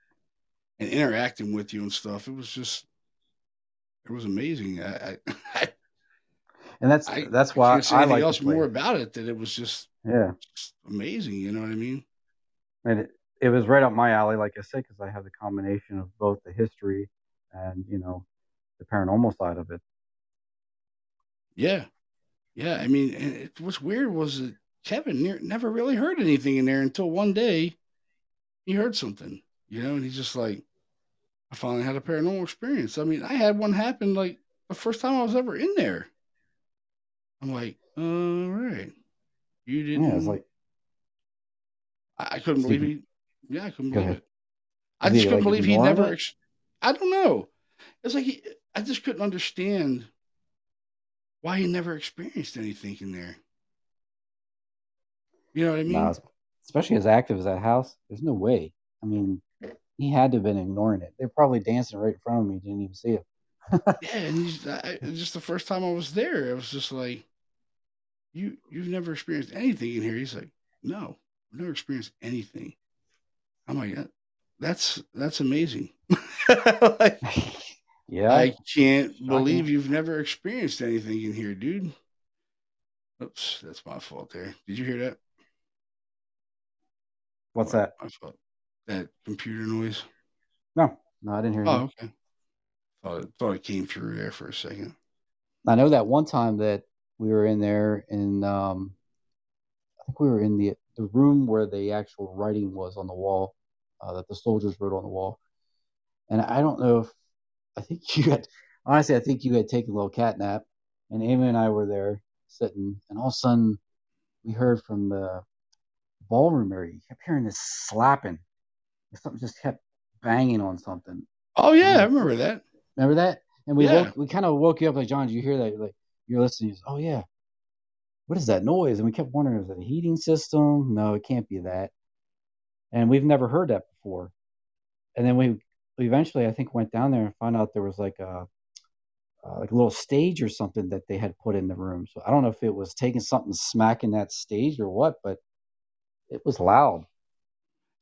and interacting with you and stuff. It was just it was amazing. I, I, and that's I, that's why I, I like else more about it. That it was just yeah just amazing. You know what I mean? And it, it was right up my alley, like I said, because I have the combination of both the history and you know the paranormal side of it. Yeah, yeah. I mean, it, what's weird was that Kevin near, never really heard anything in there until one day he heard something, you know, and he's just like, I finally had a paranormal experience. I mean, I had one happen like the first time I was ever in there. I'm like, all right, you didn't. Yeah, it's like I, I couldn't believe he. Yeah, I couldn't believe it. I just couldn't like believe he never. Ex- I don't know. It's like he. I just couldn't understand why he never experienced anything in there. You know what I mean? Nah, especially as active as that house. There's no way. I mean, he had to have been ignoring it. They're probably dancing right in front of me. Didn't even see it. yeah, and he's, I, just the first time I was there, it was just like, you you've never experienced anything in here. He's like, no, I've never experienced anything. I'm like, that's that's amazing. like, yeah, I can't believe you've never experienced anything in here, dude. Oops, that's my fault. There, did you hear that? What's that? My fault. That computer noise. No, no, I didn't hear. Oh, okay. Thought it, thought it came through there for a second. I know that one time that we were in there, and um, I think we were in the the room where the actual writing was on the wall uh, that the soldiers wrote on the wall. And I don't know if I think you had honestly, I think you had taken a little cat nap, and Amy and I were there sitting, and all of a sudden we heard from the ballroom area. You kept hearing this slapping. Something just kept banging on something. Oh yeah, I remember that. Remember that? And we yeah. woke, we kind of woke you up like John. Did you hear that? Like you're listening. oh yeah. What is that noise? And we kept wondering, is it a heating system? No, it can't be that. And we've never heard that before. And then we eventually, I think, went down there and found out there was like a uh, like a little stage or something that they had put in the room. So I don't know if it was taking something smacking that stage or what, but it was loud.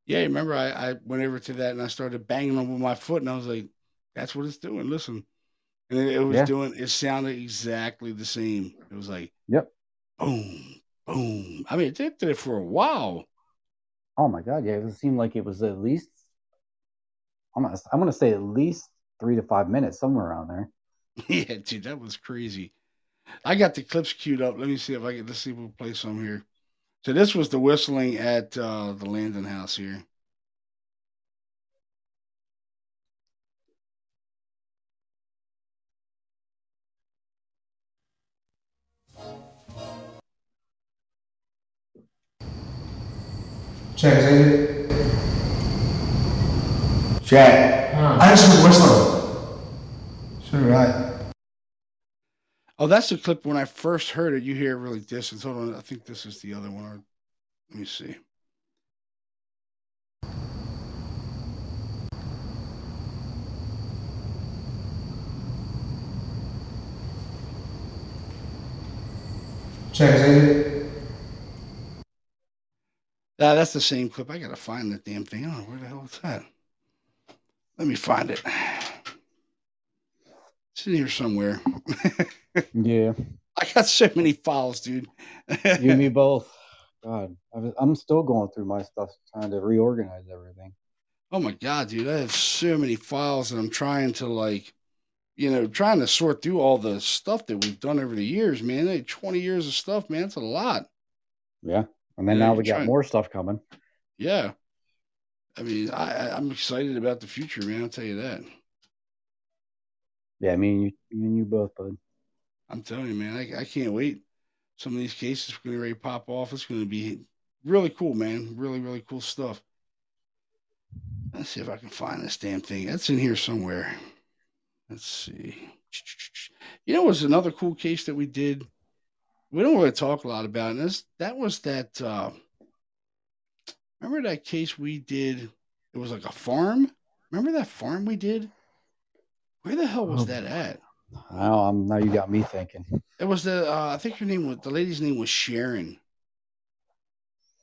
Yeah, remember I, I went over to that and I started banging on with my foot and I was like, that's what it's doing. Listen. And it, it was yeah. doing it sounded exactly the same. It was like Yep. Boom, boom. I mean it did it for a while. Oh my god, yeah. It seemed like it was at least I'm gonna I'm gonna say at least three to five minutes, somewhere around there. yeah, dude, that was crazy. I got the clips queued up. Let me see if I can. Let's see if we'll play some here. So this was the whistling at uh, the Landon House here. Check, it. Check. Huh. I just heard whistling. So right. Oh, that's the clip when I first heard it. You hear it really distant. Hold on, I think this is the other one. Let me see. Check it. Ah, that's the same clip. I gotta find that damn thing. Oh, where the hell is that? Let me find it. It's in here somewhere. yeah. I got so many files, dude. you and me both. God, I'm still going through my stuff, trying to reorganize everything. Oh my god, dude! I have so many files, and I'm trying to like, you know, trying to sort through all the stuff that we've done over the years, man. Like 20 years of stuff, man. It's a lot. Yeah, and then yeah, now we got trying... more stuff coming. Yeah, I mean, I, I'm excited about the future, man. I'll tell you that. Yeah, I mean, you, you and you both, bud. I'm telling you, man, I, I can't wait. some of these cases are going to ready pop off. It's going to be really cool, man. Really, really cool stuff. Let's see if I can find this damn thing. That's in here somewhere. Let's see. You know, it was another cool case that we did. We don't really talk a lot about this. That was that. Uh, remember that case we did? It was like a farm. Remember that farm we did? Where the hell was oh, that at? Know. I'm now you got me thinking. It was the. Uh, I think her name was the lady's name was Sharon.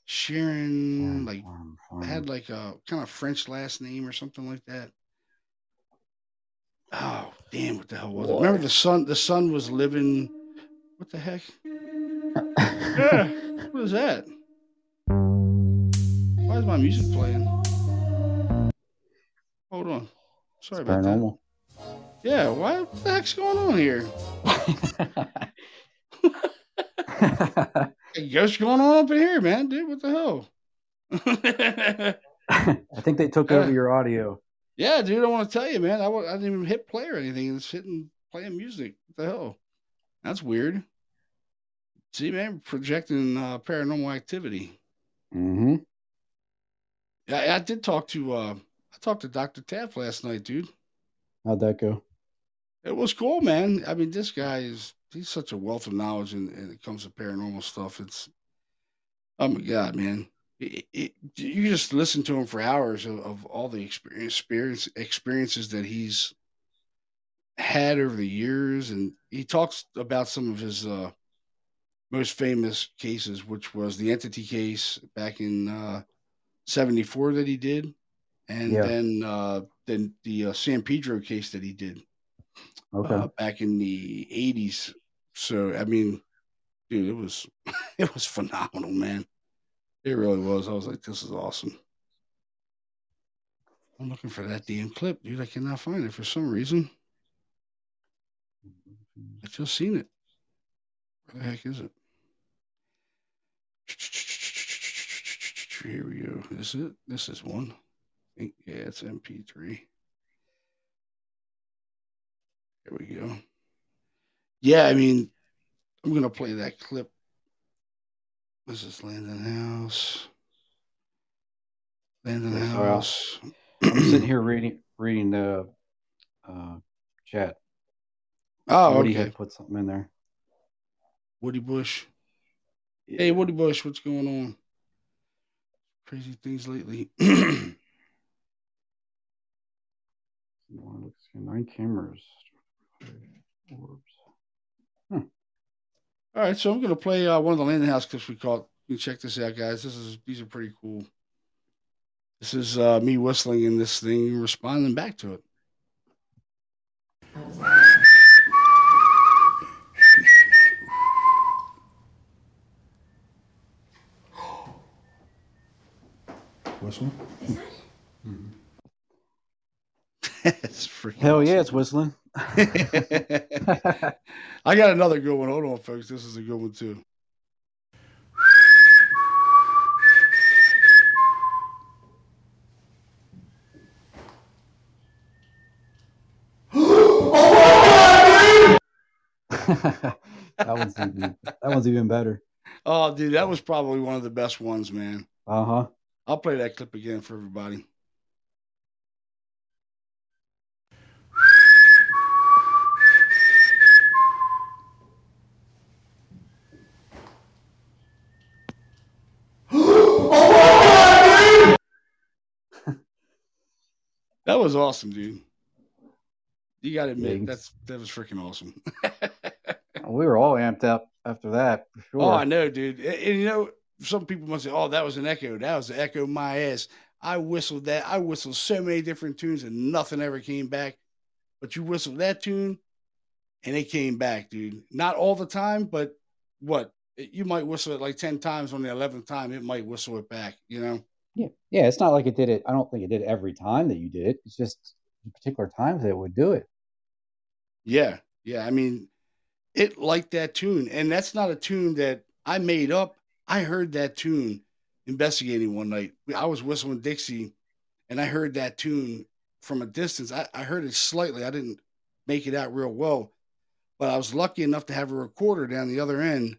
Sharon, like farm, farm. had like a kind of French last name or something like that. Oh damn! What the hell was it? Remember the son? The son was living. What the heck? yeah, what is that? Why is my music playing? Hold on. Sorry it's about paranormal. that. Yeah, why, what the heck's going on here? What's going on up in here, man? Dude, what the hell? I think they took over your audio. Yeah, dude, I want to tell you, man. I, I didn't even hit play or anything. It's hitting playing music. What the hell? That's weird. See, man, projecting uh, paranormal activity. Mm-hmm. Yeah, I did talk to uh I talked to Dr. Taff last night, dude. How'd that go? It was cool, man. I mean, this guy is he's such a wealth of knowledge and it comes to paranormal stuff. It's oh my god, man. It, it, you just listen to him for hours of, of all the experience experiences that he's had over the years, and he talks about some of his uh, most famous cases, which was the entity case back in uh, '74 that he did, and yeah. then uh, then the uh, San Pedro case that he did okay. uh, back in the '80s. So I mean, dude, it was it was phenomenal, man. It really was. I was like, this is awesome. I'm looking for that damn clip, dude. I cannot find it for some reason. I just seen it. Where the heck is it? Here we go. This is it. This is one think, yeah, it's MP3. Here we go. Yeah, I mean, I'm gonna play that clip. This is Landon House. Landon House. I'm sitting here reading reading the uh, chat. Oh, Woody okay. had put something in there. Woody Bush. Yeah. Hey, Woody Bush, what's going on? Crazy things lately. Nine cameras. Hmm. All right, so I'm going to play uh, one of the Landon House clips we caught. You check this out, guys. This is these are pretty cool. This is uh, me whistling in this thing, responding back to it. Whistling. Mm-hmm. Hell yeah, it's whistling. I got another good one. Hold on, folks. This is a good one too. that one's even that one's even better. Oh, dude, that was probably one of the best ones, man. Uh huh. I'll play that clip again for everybody. That was awesome, dude. You got to admit that's that was freaking awesome. we were all amped up after that. For oh, sure. Oh, I know, dude. And, and, you know, some people must say, "Oh, that was an echo. That was an echo of my ass." I whistled that. I whistled so many different tunes, and nothing ever came back. But you whistled that tune, and it came back, dude. Not all the time, but what you might whistle it like ten times. On the eleventh time, it might whistle it back. You know. Yeah, yeah. It's not like it did it. I don't think it did it every time that you did it. It's just particular times that it would do it. Yeah, yeah. I mean, it liked that tune, and that's not a tune that I made up. I heard that tune investigating one night. I was whistling Dixie, and I heard that tune from a distance. I, I heard it slightly. I didn't make it out real well, but I was lucky enough to have a recorder down the other end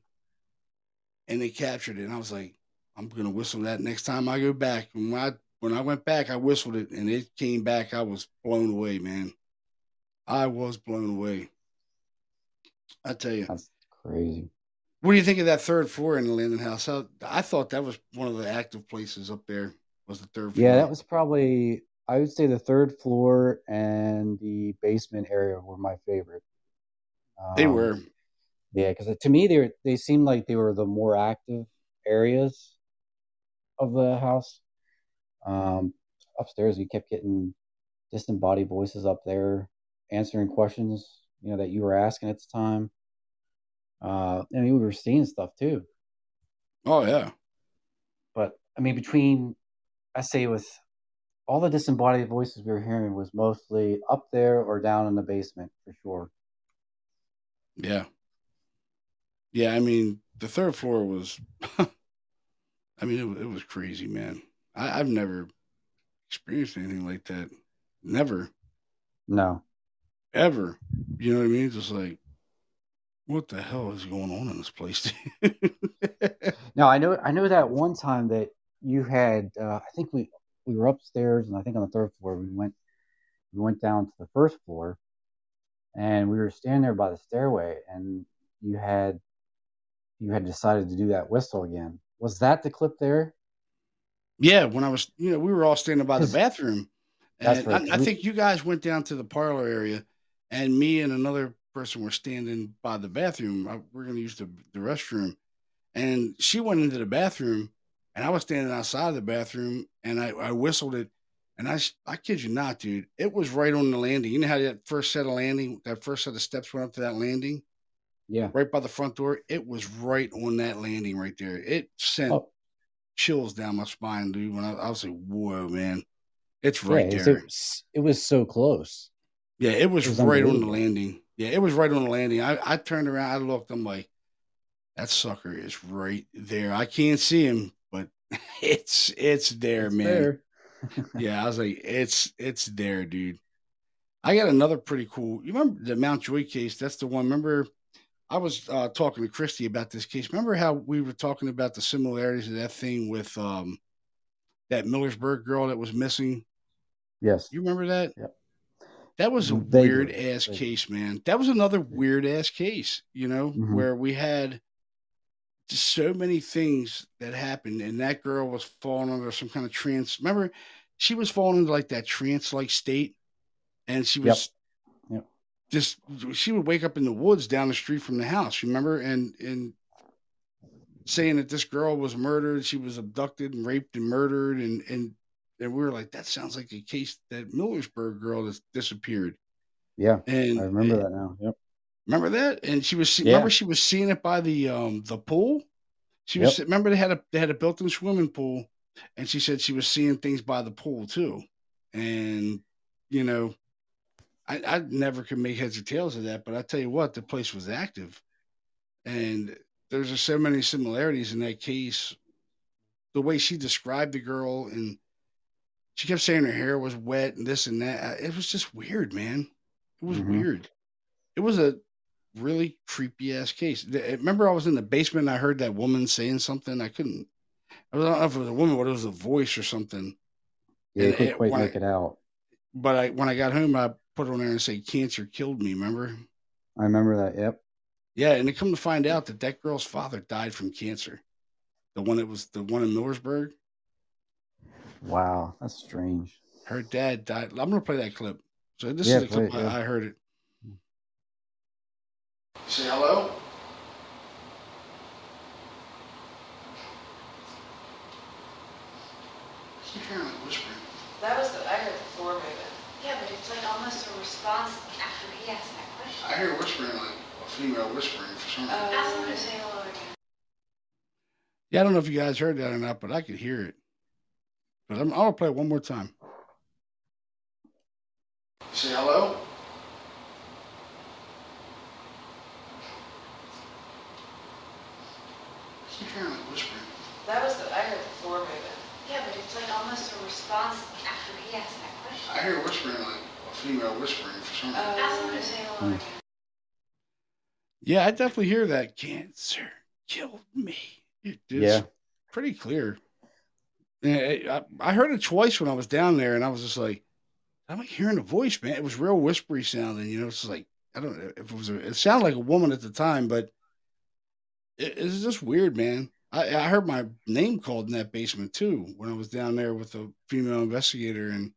and they captured it. And I was like, I'm gonna whistle that next time I go back. And when I when I went back, I whistled it, and it came back. I was blown away, man. I was blown away. I tell you, that's crazy. What do you think of that third floor in the Landon House? I, I thought that was one of the active places up there. Was the third floor? Yeah, that was probably I would say the third floor and the basement area were my favorite. Um, they were. Yeah, because to me they were, they seemed like they were the more active areas of the house. Um, upstairs, we kept getting disembodied voices up there answering questions, you know, that you were asking at the time. Uh, I mean, we were seeing stuff too. Oh yeah. But I mean, between I say with all the disembodied voices we were hearing was mostly up there or down in the basement for sure. Yeah. Yeah, I mean, the third floor was. I mean, it, it was crazy, man. I, I've never experienced anything like that. Never. No. Ever. You know what I mean? Just like, what the hell is going on in this place? now I know. I know that one time that you had. Uh, I think we we were upstairs, and I think on the third floor we went we went down to the first floor, and we were standing there by the stairway, and you had you had decided to do that whistle again. Was that the clip there? Yeah, when I was, you know, we were all standing by the bathroom. And right. I, I, think you guys went down to the parlor area, and me and another person were standing by the bathroom. I, we're going to use the, the restroom. And she went into the bathroom, and I was standing outside of the bathroom, and I, I whistled it. And I, I kid you not, dude, it was right on the landing. You know how that first set of landing, that first set of steps went up to that landing? Yeah. Right by the front door. It was right on that landing right there. It sent oh. chills down my spine, dude. When I, I was like, whoa, man. It's right yeah, there. It was, it was, so close. Yeah, it was, it was right on the landing. Yeah, it was right on the landing. I, I turned around, I looked, I'm like, that sucker is right there. I can't see him, but it's it's there, it's man. There. yeah, I was like, it's it's there, dude. I got another pretty cool. You remember the Mountjoy case? That's the one. Remember I was uh, talking to Christy about this case. Remember how we were talking about the similarities of that thing with um, that Millersburg girl that was missing? Yes. You remember that? Yep. That was a weird ass case, man. That was another weird ass case, you know, mm-hmm. where we had just so many things that happened, and that girl was falling under some kind of trance. Remember, she was falling into like that trance like state, and she was just she would wake up in the woods down the street from the house, remember? And and saying that this girl was murdered, she was abducted and raped and murdered, and and and we were like, that sounds like a case that Millersburg girl that's disappeared. Yeah, and I remember and, that now. Yep. Remember that? And she was yeah. remember she was seeing it by the um the pool. She was yep. remember they had a they had a built-in swimming pool, and she said she was seeing things by the pool too, and you know I, I never could make heads or tails of that, but I tell you what, the place was active, and there's so many similarities in that case. The way she described the girl, and she kept saying her hair was wet and this and that. It was just weird, man. It was mm-hmm. weird. It was a really creepy ass case. Remember, I was in the basement and I heard that woman saying something. I couldn't. I don't know if it was a woman, but it was a voice or something. Yeah, you couldn't quite make I, it out. But I, when I got home, I put on there and say cancer killed me. Remember? I remember that. Yep. Yeah, and they come to find out that that girl's father died from cancer. The one that was the one in Millersburg. Wow, that's strange. Her dad died. I'm gonna play that clip. So this yeah, is a clip. It, yeah. I, I heard it. Say hello. Keep hearing whispering. That was the I heard the floor moving. Yeah, but it's like almost a response after he asked that question. I hear whispering, like a female whispering for some reason. Uh, Ask him to say hello again. Yeah, I don't know if you guys heard that or not, but I could hear it. But I'm, I'll play it one more time. Say hello. Keep hearing like whispering. That was the, I heard the floor moving. Yeah, but it's like almost a response after he asked that question. I hear whispering, like a female whispering for some reason. Uh, Yeah, I definitely hear that. Cancer killed me. It's yeah, pretty clear. I, I heard it twice when I was down there, and I was just like, I'm like hearing a voice, man. It was real whispery sounding. You know, it's like I don't know if it was. A, it sounded like a woman at the time, but it, it's just weird, man. I, I heard my name called in that basement too when I was down there with a female investigator, and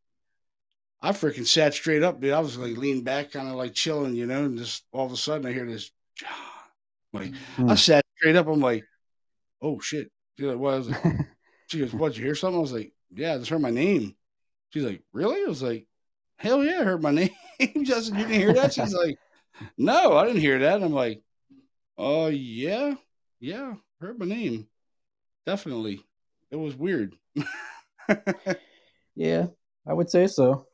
I freaking sat straight up, dude. I was like leaning back, kind of like chilling, you know, and just all of a sudden I hear this, like hmm. I sat straight up. I'm like, oh shit. Dude, what? Was like, she goes, what? You hear something? I was like, yeah, I just heard my name. She's like, really? I was like, hell yeah, I heard my name. Justin, you didn't hear that? She's like, no, I didn't hear that. And I'm like, oh yeah, yeah, heard my name. Definitely. It was weird. yeah, I would say so.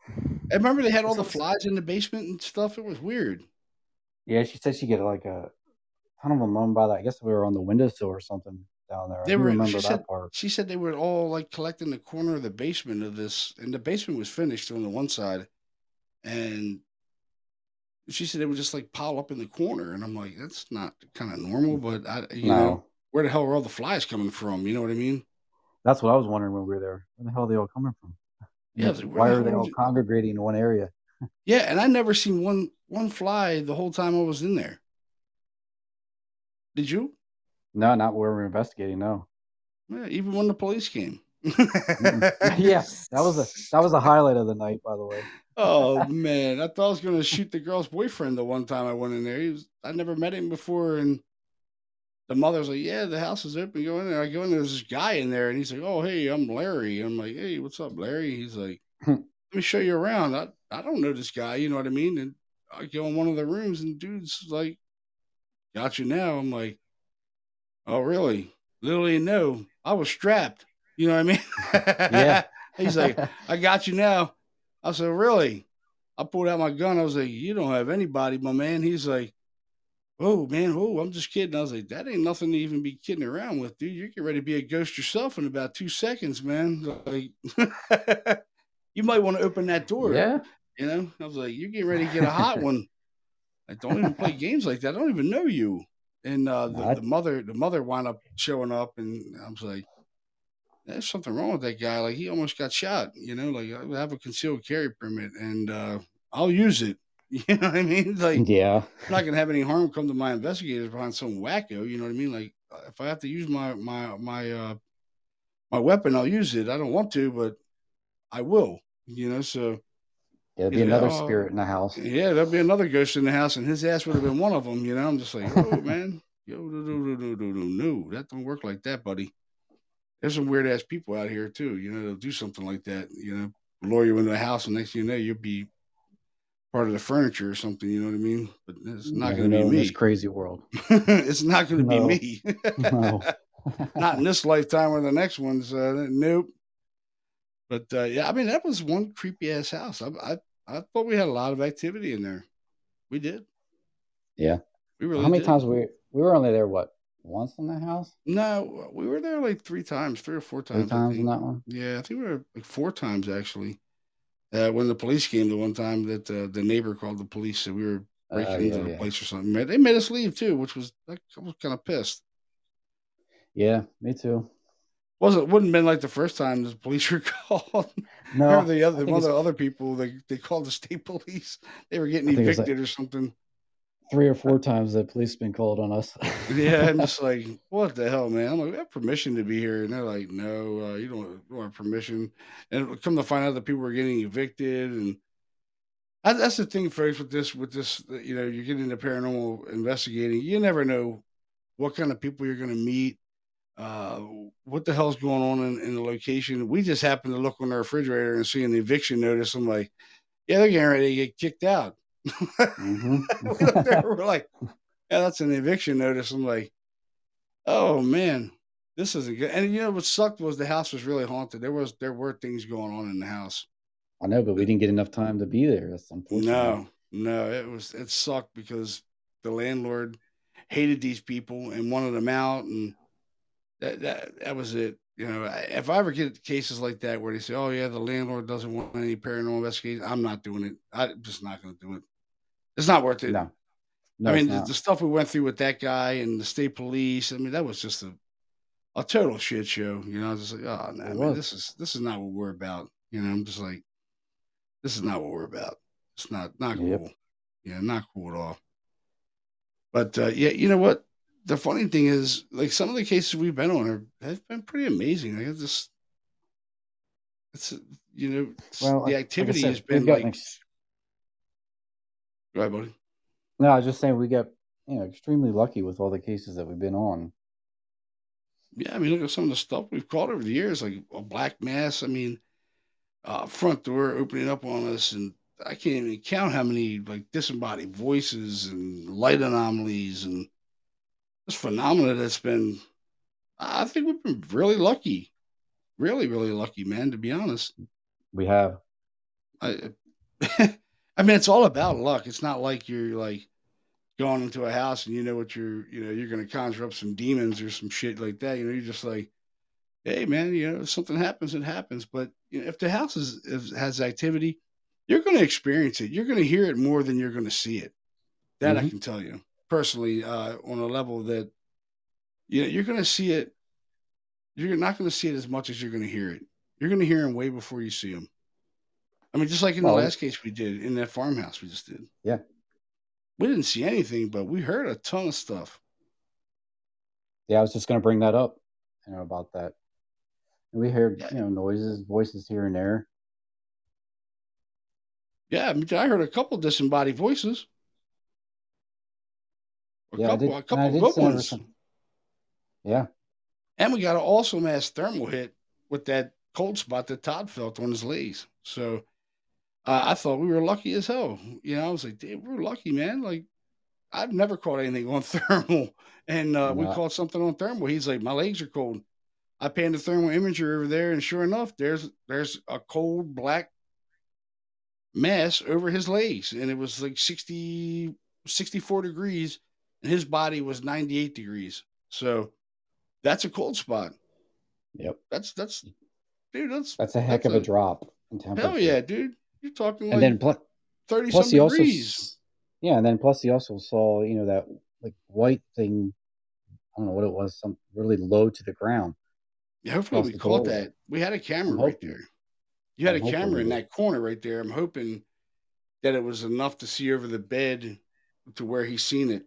I remember they had all the flies in the basement and stuff. It was weird. Yeah, she said she get like a ton of them on by that. I guess we were on the windowsill or something down there. They I were, remember that said, part. She said they were all like collecting the corner of the basement of this, and the basement was finished on the one side, and she said it would just like pile up in the corner, and I'm like, that's not kind of normal, but I, you no. know, where the hell are all the flies coming from? You know what I mean? That's what I was wondering when we were there. Where the hell are they all coming from? Yeah, like, why are they all congregating in one area? yeah, and I never seen one one fly the whole time I was in there. Did you? No, not where we're investigating. No. Yeah, even when the police came. yeah, that was a that was a highlight of the night, by the way. oh man, I thought I was going to shoot the girl's boyfriend the one time I went in there. He was I never met him before, and the mother's like, "Yeah, the house is open. Go in there." I go in there. There's this guy in there, and he's like, "Oh, hey, I'm Larry." I'm like, "Hey, what's up, Larry?" He's like, hmm. "Let me show you around." I I don't know this guy. You know what I mean? And I go in one of the rooms, and dude's like, "Got you now." I'm like, "Oh, really?" Literally, no. I was strapped. You know what I mean? yeah. he's like, "I got you now." I said, "Really?" I pulled out my gun. I was like, "You don't have anybody, my man." He's like Oh man, oh, I'm just kidding. I was like, that ain't nothing to even be kidding around with, dude. You're getting ready to be a ghost yourself in about two seconds, man. Like, you might want to open that door. Yeah. You know, I was like, you're getting ready to get a hot one. I don't even play games like that. I don't even know you. And uh, the, the, mother, the mother wound up showing up, and I was like, "There's something wrong with that guy. Like he almost got shot. You know, like I have a concealed carry permit, and uh, I'll use it. You know what I mean? Like, yeah, I'm not gonna have any harm come to my investigators behind some wacko. You know what I mean? Like, uh, if I have to use my my my uh my weapon, I'll use it. I don't want to, but I will. You know, so there'll be another know, spirit in the house. Yeah, there'll be another ghost in the house, and his ass would have been one of them. You know, I'm just like, oh man, yo, no, no, no, no, no, no, that don't work like that, buddy. There's some weird ass people out here too. You know, they'll do something like that. You know, lure you into the house, and next thing you know, you'll be part of the furniture or something. You know what I mean? But it's not going to be me. This crazy world. it's not going to no. be me. no. not in this lifetime or the next one's. Uh, nope. But uh, yeah, I mean that was one creepy ass house. I, I I thought we had a lot of activity in there. We did. Yeah. We really. How many did. times we we were only there? What once in the house? No, we were there like three times, three or four times. Three times in that one. Yeah, I think we were like four times actually. Uh, when the police came the one time that uh, the neighbor called the police and we were breaking uh, yeah, into the yeah. place or something. They made us leave too, which was I was kind of pissed. Yeah, me too. Wasn't wouldn't been like the first time the police were called. No, the other one of the other people they they called the state police. They were getting evicted like, or something three or four times that police been called on us. yeah, I'm just like, what the hell, man? I'm like, we have permission to be here, and they're like, no, uh, you don't, don't have permission. And come to find out that people were getting evicted, and that's the thing, folks. With this, with this, you know, you're getting into paranormal investigating. You never know what kind of people you're going to meet. Uh, what the hell's going on in, in the location? We just happened to look on the refrigerator and see an eviction notice. I'm like, yeah, they're getting ready to get kicked out mm-hmm. we there, we're like, yeah, that's an eviction notice. I'm like, oh man, this isn't good. And you know what sucked was the house was really haunted. There was there were things going on in the house. I know, but we didn't get enough time to be there. That's unfortunate. No, no, it was it sucked because the landlord hated these people and wanted them out, and that that that was it. You know, if I ever get cases like that where they say, "Oh yeah, the landlord doesn't want any paranormal investigation," I'm not doing it. I'm just not going to do it. It's not worth it. No. no I mean, the, the, stuff we went through with that guy and the state police. I mean, that was just a a total shit show. You know, I was just like, oh no, man, this is this is not what we're about. You know, I'm just like, this is not what we're about. It's not not cool. Yep. Yeah, not cool at all. But uh, yeah, you know what? The funny thing is, like some of the cases we've been on are have been pretty amazing. Like it's just, it's you know, well, the activity like said, has been like. Ex- ahead, buddy. No, I was just saying we got you know extremely lucky with all the cases that we've been on. Yeah, I mean, look at some of the stuff we've caught over the years, like a black mass. I mean, uh, front door opening up on us, and I can't even count how many like disembodied voices and light anomalies and this phenomena that's been. I think we've been really lucky, really, really lucky, man. To be honest, we have. I, I mean, it's all about luck. It's not like you're like going into a house and you know what you're, you know, you're going to conjure up some demons or some shit like that. You know, you're just like, hey, man, you know, if something happens, it happens. But you know, if the house is, is has activity, you're going to experience it. You're going to hear it more than you're going to see it. That mm-hmm. I can tell you personally, uh, on a level that you know, you're going to see it. You're not going to see it as much as you're going to hear it. You're going to hear them way before you see them. I mean, just like in well, the last case we did in that farmhouse we just did. Yeah. We didn't see anything, but we heard a ton of stuff. Yeah, I was just going to bring that up, you know, about that. We heard, yeah. you know, noises, voices here and there. Yeah, I, mean, I heard a couple disembodied voices. A yeah, couple, a couple good ones. Yeah. And we got an awesome ass thermal hit with that cold spot that Todd felt on his legs. So uh, I thought we were lucky as hell. You know, I was like, "Damn, we're lucky, man." Like, I've never caught anything on thermal, and uh, we caught something on thermal. He's like, "My legs are cold." I panned the thermal imager over there, and sure enough, there's there's a cold black mass over his legs, and it was like 60, 64 degrees, and his body was 98 degrees. So that's a cold spot. Yep. That's that's dude, that's that's a heck that's of a, a drop in temperature. Hell yeah, dude. You're talking and then pl- thirty plus he degrees. Also, yeah, and then plus he also saw you know that like white thing. I don't know what it was, some really low to the ground. Yeah, hopefully we caught that. We had a camera I'm right hoping. there. You had I'm a camera in that corner right there. I'm hoping that it was enough to see over the bed to where he's seen it.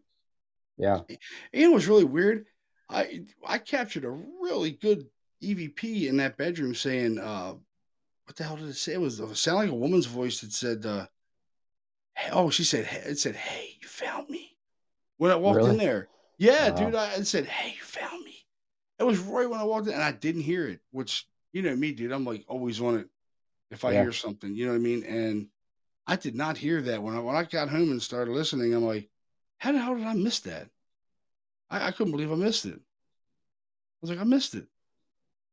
Yeah. And it was really weird. I I captured a really good EVP in that bedroom saying, uh, what the hell did it say? It was it sounded like a woman's voice that said, uh, hey, oh, she said, it said, hey, you found me. When I walked really? in there. Yeah, wow. dude, I it said, hey, you found me. It was right when I walked in and I didn't hear it, which, you know me, dude, I'm like always on it if I yeah. hear something, you know what I mean? And I did not hear that when I, when I got home and started listening. I'm like, how the hell did I miss that? I, I couldn't believe I missed it. I was like, I missed it.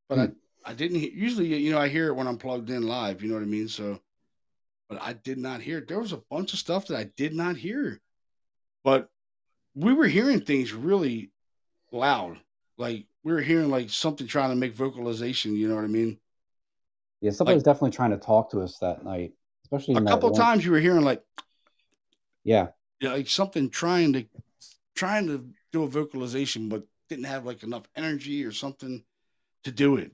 But hmm. I, I didn't usually, you know, I hear it when I'm plugged in live, you know what I mean? So, but I did not hear it. There was a bunch of stuff that I did not hear, but we were hearing things really loud. Like we were hearing like something trying to make vocalization, you know what I mean? Yeah, somebody like, was definitely trying to talk to us that night, especially a couple times you were hearing like, yeah, yeah, like something trying to trying to do a vocalization, but didn't have like enough energy or something to do it,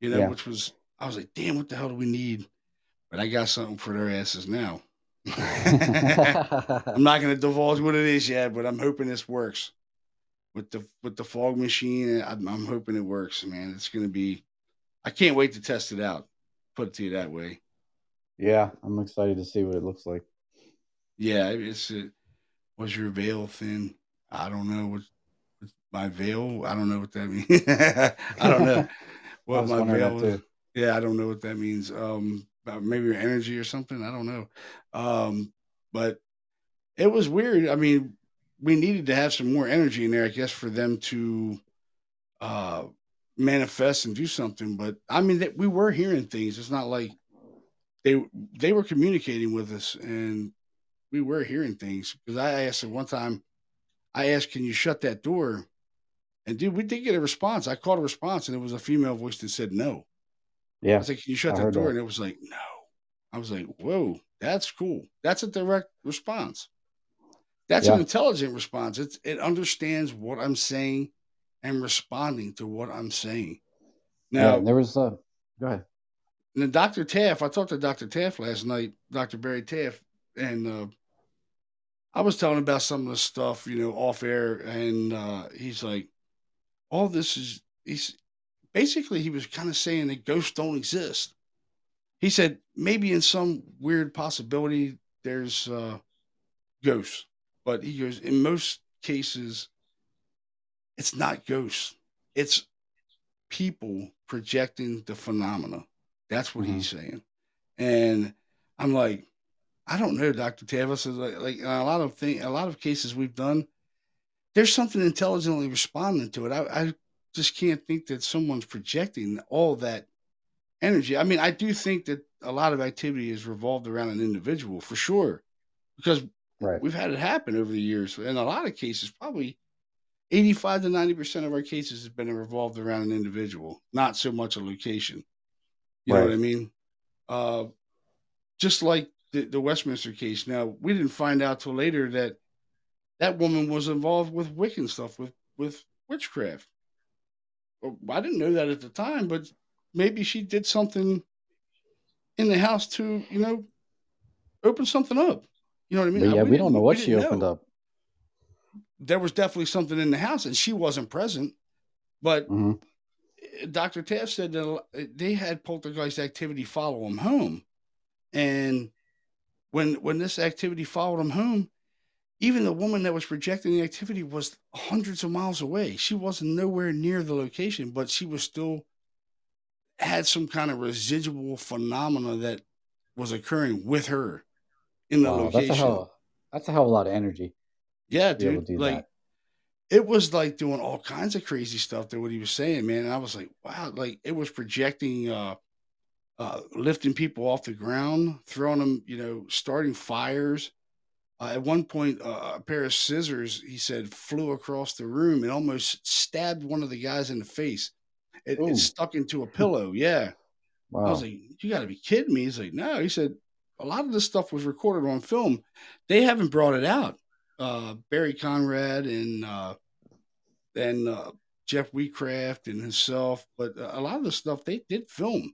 you know, yeah. which was, I was like, damn, what the hell do we need? But I got something for their asses now. I'm not going to divulge what it is yet, but I'm hoping this works with the with the fog machine. I'm, I'm hoping it works, man. It's going to be. I can't wait to test it out. Put it to you that way. Yeah, I'm excited to see what it looks like. Yeah, it's. A, was your veil thin? I don't know. What my veil. I don't know what that means. I don't know what my veil is. Yeah, I don't know what that means. Um, maybe your energy or something. I don't know. Um, but it was weird. I mean, we needed to have some more energy in there, I guess, for them to uh, manifest and do something. But I mean, they, we were hearing things. It's not like they they were communicating with us, and we were hearing things. Because I asked at one time, I asked, "Can you shut that door?" And dude, we did get a response. I called a response, and it was a female voice that said no. Yeah. I was like, "Can you shut that door?" That. And it was like, "No." I was like, "Whoa, that's cool. That's a direct response. That's yeah. an intelligent response. It's it understands what I'm saying, and responding to what I'm saying. Now yeah, there was uh go ahead. And then Dr. Taft, I talked to Dr. Taft last night, Dr. Barry Taft, and uh, I was telling him about some of the stuff, you know, off air, and uh, he's like, all this is he's basically he was kind of saying that ghosts don't exist. He said maybe in some weird possibility there's uh, ghosts, but he goes in most cases it's not ghosts. It's people projecting the phenomena. That's what mm-hmm. he's saying. And I'm like, I don't know, Dr. Taft. Like, like a lot of thing, a lot of cases we've done, there's something intelligently responding to it. I, I just can't think that someone's projecting all that energy. I mean, I do think that a lot of activity is revolved around an individual for sure, because right. we've had it happen over the years. In a lot of cases, probably 85 to 90% of our cases have been revolved around an individual, not so much a location. You right. know what I mean? Uh, just like the, the Westminster case. Now, we didn't find out till later that that woman was involved with Wiccan stuff, with, with witchcraft. I didn't know that at the time, but maybe she did something in the house to, you know, open something up. You know what I mean? yeah, we, we don't know what she opened know. up there was definitely something in the house, and she wasn't present. But mm-hmm. Dr. Taft said that they had poltergeist activity follow them home, and when when this activity followed him home, even the woman that was projecting the activity was hundreds of miles away. She wasn't nowhere near the location, but she was still had some kind of residual phenomena that was occurring with her in the wow, location. That's a hell, that's a hell of a lot of energy. Yeah, dude. Like that. it was like doing all kinds of crazy stuff that what he was saying, man. And I was like, wow, like it was projecting uh uh lifting people off the ground, throwing them, you know, starting fires. Uh, at one point, uh, a pair of scissors, he said, flew across the room and almost stabbed one of the guys in the face. It, it stuck into a pillow. Yeah. Wow. I was like, you got to be kidding me. He's like, no. He said, a lot of this stuff was recorded on film. They haven't brought it out uh, Barry Conrad and uh, and uh, Jeff Wheatcraft and himself, but a lot of the stuff they did film,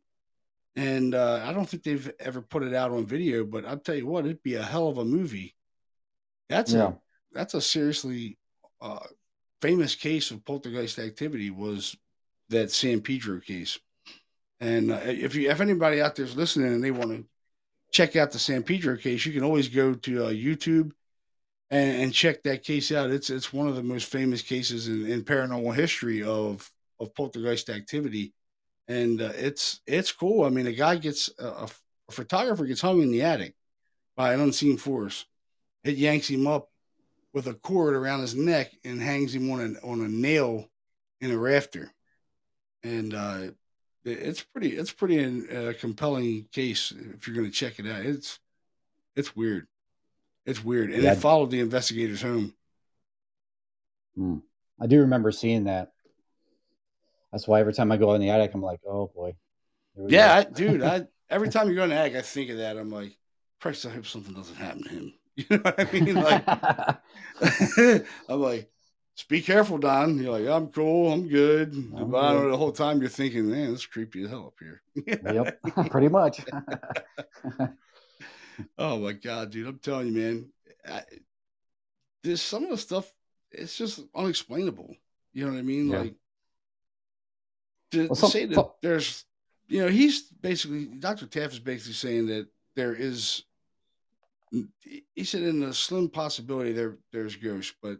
and uh, I don't think they've ever put it out on video. But I'll tell you what, it'd be a hell of a movie. That's yeah. a that's a seriously uh, famous case of poltergeist activity was that San Pedro case. And uh, if you if anybody out there's listening and they want to check out the San Pedro case, you can always go to uh, YouTube and, and, check that case out. It's it's one of the most famous cases in, in paranormal history of of poltergeist activity, and uh, it's it's cool. I mean, a guy gets a, a, photographer gets hung in the attic by an unseen force. It yanks him up with a cord around his neck and hangs him on a on a nail in a rafter, and uh, it's pretty it's pretty uh, compelling case if you're going to check it out. It's it's weird. It's weird, and yeah. it followed the investigators home. Hmm. I do remember seeing that. That's why every time I go in the attic, I'm like, "Oh boy." Yeah, I, dude. I every time you go in the attic, I think of that. I'm like, Christ, I hope something doesn't happen to him. You know what I mean? Like, I'm like, just be careful, Don. You're like, I'm cool, I'm good. I'm but good. the whole time you're thinking, man, it's creepy as hell up here. yep, pretty much oh my god, dude! I'm telling you, man. I, there's some of the stuff. It's just unexplainable. You know what I mean? Yeah. Like to, well, some, say that some... there's, you know, he's basically Dr. Taft is basically saying that there is. He said in a slim possibility there there's ghosts, but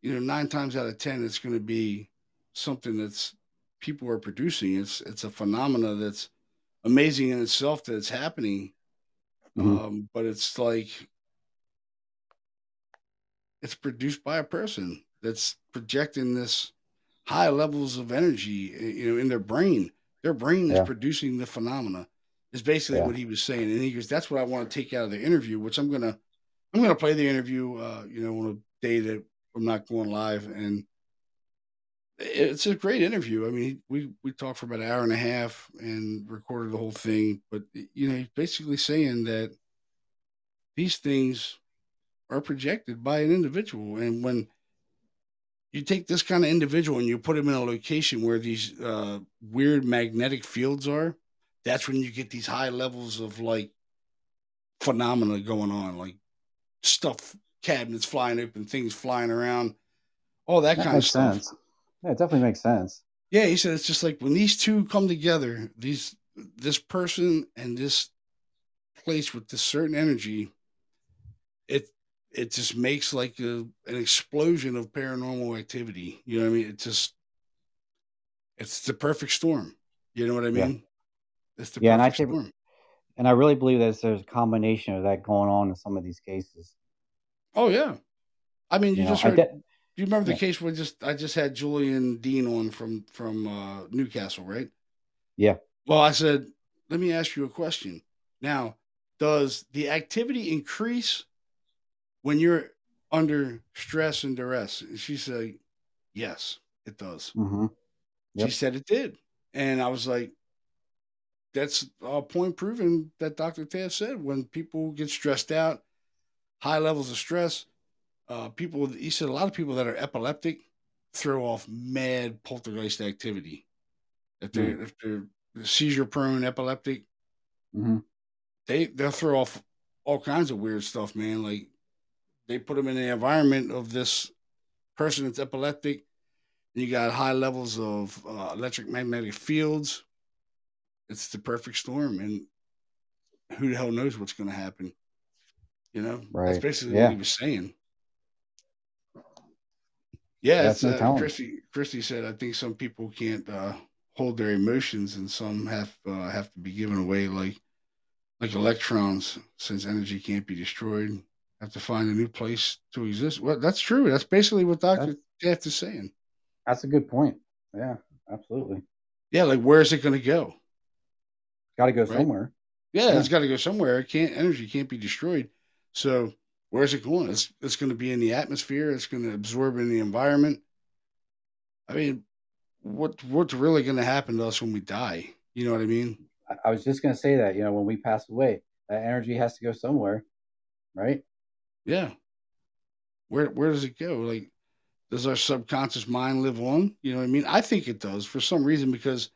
you know, nine times out of ten, it's going to be something that's people are producing. It's it's a phenomena that's amazing in itself that it's happening Mm-hmm. Um, but it's like it's produced by a person that's projecting this high levels of energy, eh, you know, in their brain. Their brain yeah. is producing the phenomena. Is basically yeah. what he was saying, and he goes, "That's what I want to take out of the interview." Which I'm gonna, I'm gonna play the interview, uh, you know, on a day that I'm not going live, and it's a great interview. I mean, we we talked for about an hour and a half and recorded the whole thing. But you know, he's basically saying that these things are projected by an individual, and when you take this kind of individual and you put him in a location where these uh, weird magnetic fields are. That's when you get these high levels of like phenomena going on, like stuff, cabinets flying open, things flying around, all that, that kind of stuff. Sense. Yeah, it definitely makes sense. Yeah, he said it's just like when these two come together, these this person and this place with this certain energy, it it just makes like a, an explosion of paranormal activity. You know what I mean? It just it's the perfect storm. You know what I mean? Yeah. It's the yeah, and I think, and I really believe that there's a combination of that going on in some of these cases. Oh yeah, I mean, you, you just know, heard. De- you remember the yeah. case where just I just had Julian Dean on from from uh, Newcastle, right? Yeah. Well, I said, let me ask you a question. Now, does the activity increase when you're under stress and duress? And she said, yes, it does. Mm-hmm. Yep. She said it did. And I was like, that's a point proven that Dr. Ted said when people get stressed out, high levels of stress, uh, people, he said a lot of people that are epileptic throw off mad poltergeist activity. If they're, mm-hmm. if they're seizure prone epileptic, mm-hmm. they, they'll throw off all kinds of weird stuff, man. Like they put them in the environment of this person that's epileptic. You got high levels of uh, electric magnetic fields. It's the perfect storm, and who the hell knows what's going to happen? You know, right. that's basically yeah. what he was saying. Yeah, that's no uh, Christy. Christy said, "I think some people can't uh, hold their emotions, and some have uh, have to be given away, like like electrons, since energy can't be destroyed have to find a new place to exist. Well, that's true. That's basically what Doctor Death is saying. That's a good point. Yeah, absolutely. Yeah, like where is it going to go? Got to go right? somewhere. Yeah, yeah. it's got to go somewhere. It can't energy can't be destroyed. So where's it going? It's it's going to be in the atmosphere. It's going to absorb in the environment. I mean, what what's really going to happen to us when we die? You know what I mean? I, I was just going to say that. You know, when we pass away, that energy has to go somewhere, right? Yeah. Where where does it go? Like, does our subconscious mind live on? You know what I mean? I think it does for some reason because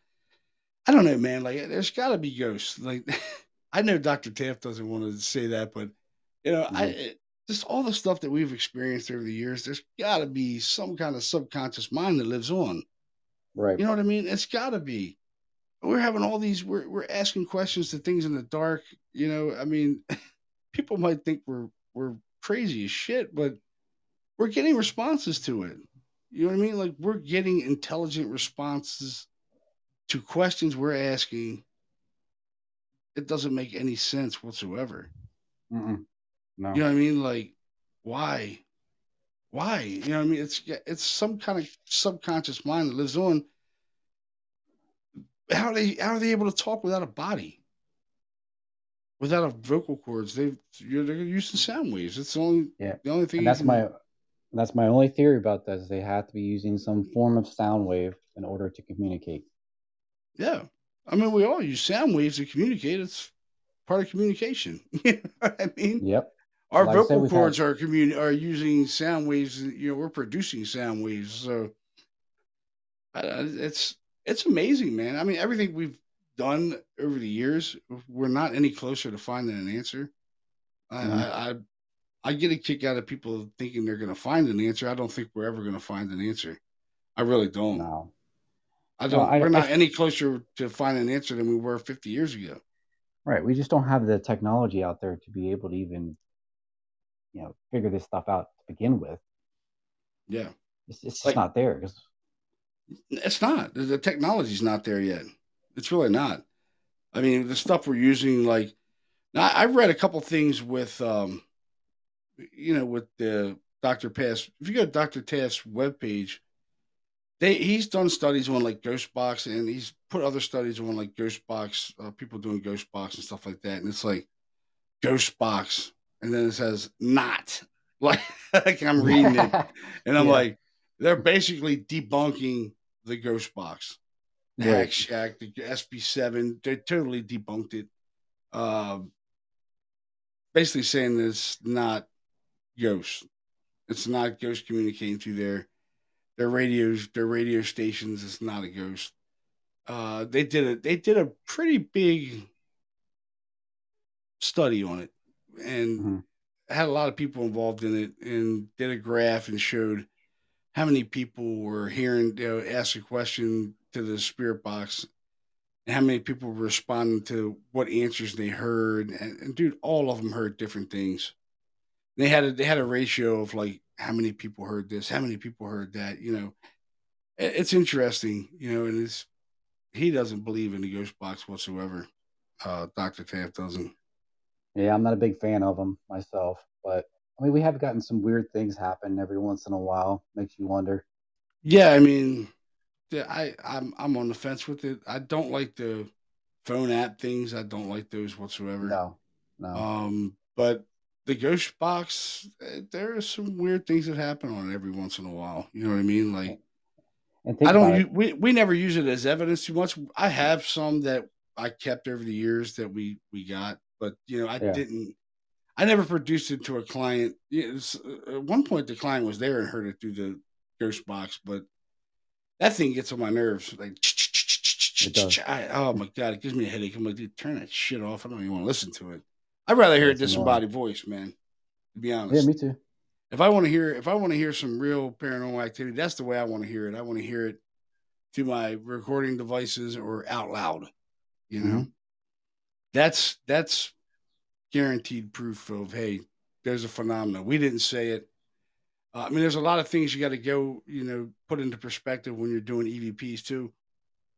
I don't know, man. Like, there's got to be ghosts. Like, I know Dr. Taft doesn't want to say that, but you know, mm-hmm. I just all the stuff that we've experienced over the years. There's got to be some kind of subconscious mind that lives on. Right. You know what I mean? It's got to be. We're having all these. We're we're asking questions to things in the dark. You know, I mean, people might think we're we're crazy as shit, but we're getting responses to it. You know what I mean? Like we're getting intelligent responses to questions we're asking. It doesn't make any sense whatsoever. Mm-mm. No. You know what I mean? Like, why? Why? You know what I mean? It's it's some kind of subconscious mind that lives on. How are they how are they able to talk without a body? Without a vocal cords, they you're they're using sound waves. It's the only yeah. the only thing. And that's can... my that's my only theory about that is they have to be using some form of sound wave in order to communicate. Yeah, I mean we all use sound waves to communicate. It's part of communication. I mean, yep. Our like vocal cords had... are communi- are using sound waves. You know, we're producing sound waves, so uh, it's it's amazing, man. I mean, everything we've done over the years, we're not any closer to finding an answer. Mm-hmm. I, I, I get a kick out of people thinking they're going to find an answer. I don't think we're ever going to find an answer. I really don't. No. I don't. No, I, we're not I, any closer to finding an answer than we were 50 years ago. Right. We just don't have the technology out there to be able to even, you know, figure this stuff out to begin with. Yeah. It's, it's just like, not there it's not. The technology's not there yet. It's really not. I mean, the stuff we're using, like, now I've read a couple things with, um, you know, with the Dr. Pass. If you go to Dr. Taft's webpage, they he's done studies on like ghost box and he's put other studies on like ghost box, uh, people doing ghost box and stuff like that. And it's like ghost box, and then it says not like, like I'm reading it, and I'm yeah. like, they're basically debunking the ghost box the right. Hack Shack, the SB7, they totally debunked it. Um, basically saying it's not ghosts. It's not ghosts communicating through their their radios, their radio stations. It's not a ghost. Uh, they did a they did a pretty big study on it, and mm-hmm. had a lot of people involved in it, and did a graph and showed how many people were hearing you know, ask a question to the spirit box and how many people responded to what answers they heard. And, and, dude all of them heard different things. They had a they had a ratio of like how many people heard this how many people heard that you know. It, it's interesting you know and it's he doesn't believe in the ghost box whatsoever. Uh dr taft doesn't. Yeah i'm not a big fan of them myself but I mean, we have gotten some weird things happen every once in a while. Makes you wonder. Yeah, I mean, I I'm I'm on the fence with it. I don't like the phone app things. I don't like those whatsoever. No, no. Um, but the ghost box, eh, there are some weird things that happen on it every once in a while. You know what I mean? Like, I don't. Use, we we never use it as evidence too much. I have some that I kept over the years that we we got, but you know, I yeah. didn't. I never produced it to a client. Was, uh, at one point, the client was there and heard it through the ghost box, but that thing gets on my nerves. Like, I, oh my god, it gives me a headache. I'm like, dude, turn that shit off. I don't even want to listen to it. I'd rather hear a disembodied voice, man. To be honest, yeah, me too. If I want to hear, if I want to hear some real paranormal activity, that's the way I want to hear it. I want to hear it through my recording devices or out loud. You know, mm-hmm. that's that's guaranteed proof of hey, there's a phenomenon. We didn't say it. Uh, I mean, there's a lot of things you got to go, you know, put into perspective when you're doing EVPs too.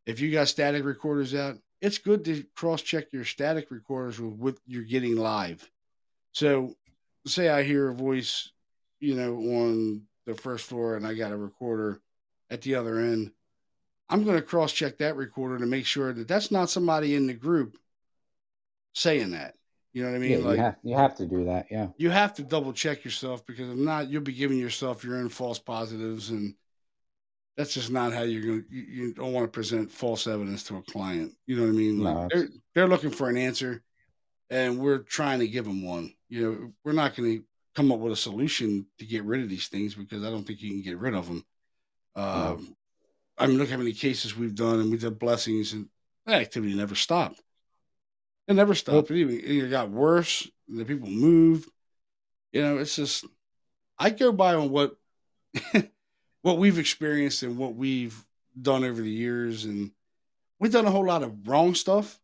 If you got static recorders out, it's good to cross check your static recorders with what you're getting live. So, say I hear a voice, you know, on the first floor and I got a recorder at the other end. I'm going to cross check that recorder to make sure that that's not somebody in the group saying that. You know what I mean? Yeah, like you have, you have to do that. Yeah. You have to double check yourself because if not, you'll be giving yourself your own false positives, and that's just not how you're going. to You, you don't want to present false evidence to a client. You know what I mean? Like no, they're they're looking for an answer, and we're trying to give them one. You know, we're not going to come up with a solution to get rid of these things because I don't think you can get rid of them. Um, I mean, look how many cases we've done, and we did blessings, and that activity never stopped. It never stopped. It even it got worse. The people moved. You know, it's just I go by on what what we've experienced and what we've done over the years, and we've done a whole lot of wrong stuff,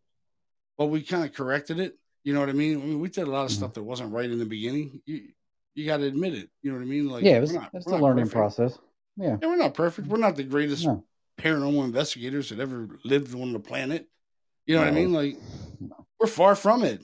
but we kind of corrected it. You know what I mean? I mean, we did a lot of mm-hmm. stuff that wasn't right in the beginning. You you got to admit it. You know what I mean? Like, yeah, it was, not, it's a learning perfect. process. Yeah. yeah, we're not perfect. We're not the greatest no. paranormal investigators that ever lived on the planet. You know no. what I mean? Like, we're far from it.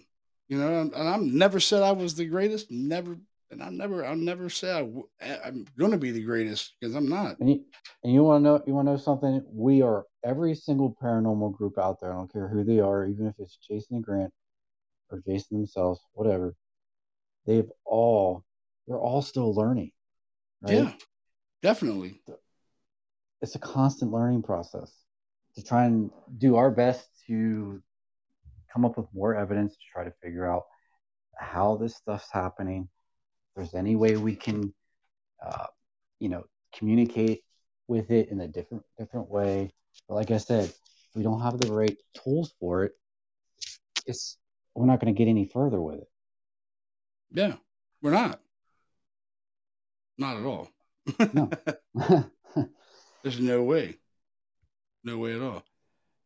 You know, and, and I've never said I was the greatest. Never, and I never, I'll never say I w- I'm going to be the greatest because I'm not. And you, and you want to know, you want to know something? We are every single paranormal group out there. I don't care who they are, even if it's Jason and Grant or Jason themselves, whatever. They've all, they're all still learning. Right? Yeah, definitely. It's a constant learning process to try and do our best to come up with more evidence to try to figure out how this stuff's happening. If there's any way we can, uh, you know, communicate with it in a different different way. But like I said, if we don't have the right tools for it, it's we're not going to get any further with it. Yeah, we're not. Not at all. No. There's no way. No way at all.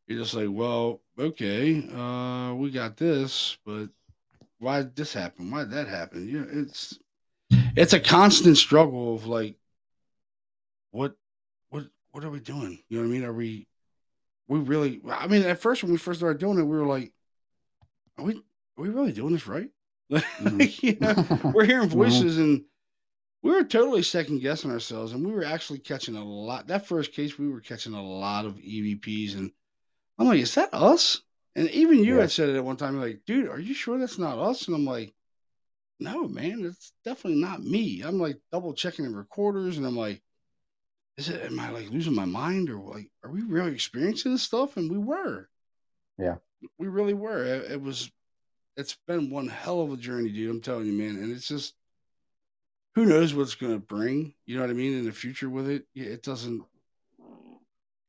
You're just like, well, okay, uh, we got this, but why did this happen? Why did that happen? You know, it's it's a constant struggle of like, what, what, what are we doing? You know what I mean? Are we, we really? I mean, at first when we first started doing it, we were like, are we, are we really doing this right? mm-hmm. you know, we're hearing mm-hmm. voices mm-hmm. and we were totally second guessing ourselves, and we were actually catching a lot. That first case, we were catching a lot of EVPs and I'm like, is that us? And even you yeah. had said it at one time, like, dude, are you sure that's not us? And I'm like, no, man, it's definitely not me. I'm like double checking the recorders, and I'm like, is it? Am I like losing my mind, or like, are we really experiencing this stuff? And we were. Yeah, we really were. It, it was. It's been one hell of a journey, dude. I'm telling you, man. And it's just, who knows what's going to bring? You know what I mean in the future with it. It doesn't.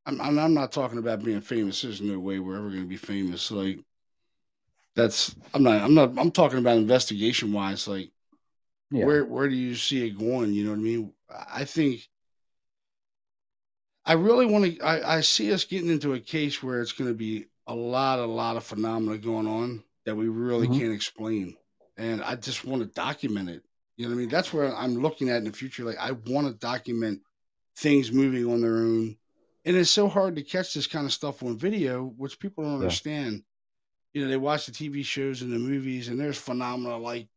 I'm, I'm not talking about being famous. There's no way we're ever going to be famous. Like that's I'm not I'm not I'm talking about investigation wise. Like yeah. where where do you see it going? You know what I mean? I think I really want to. I, I see us getting into a case where it's going to be a lot, a lot of phenomena going on that we really mm-hmm. can't explain, and I just want to document it. You know what I mean? That's where I'm looking at in the future. Like I want to document things moving on their own, and it's so hard to catch this kind of stuff on video, which people don't yeah. understand. You know, they watch the TV shows and the movies, and there's phenomena like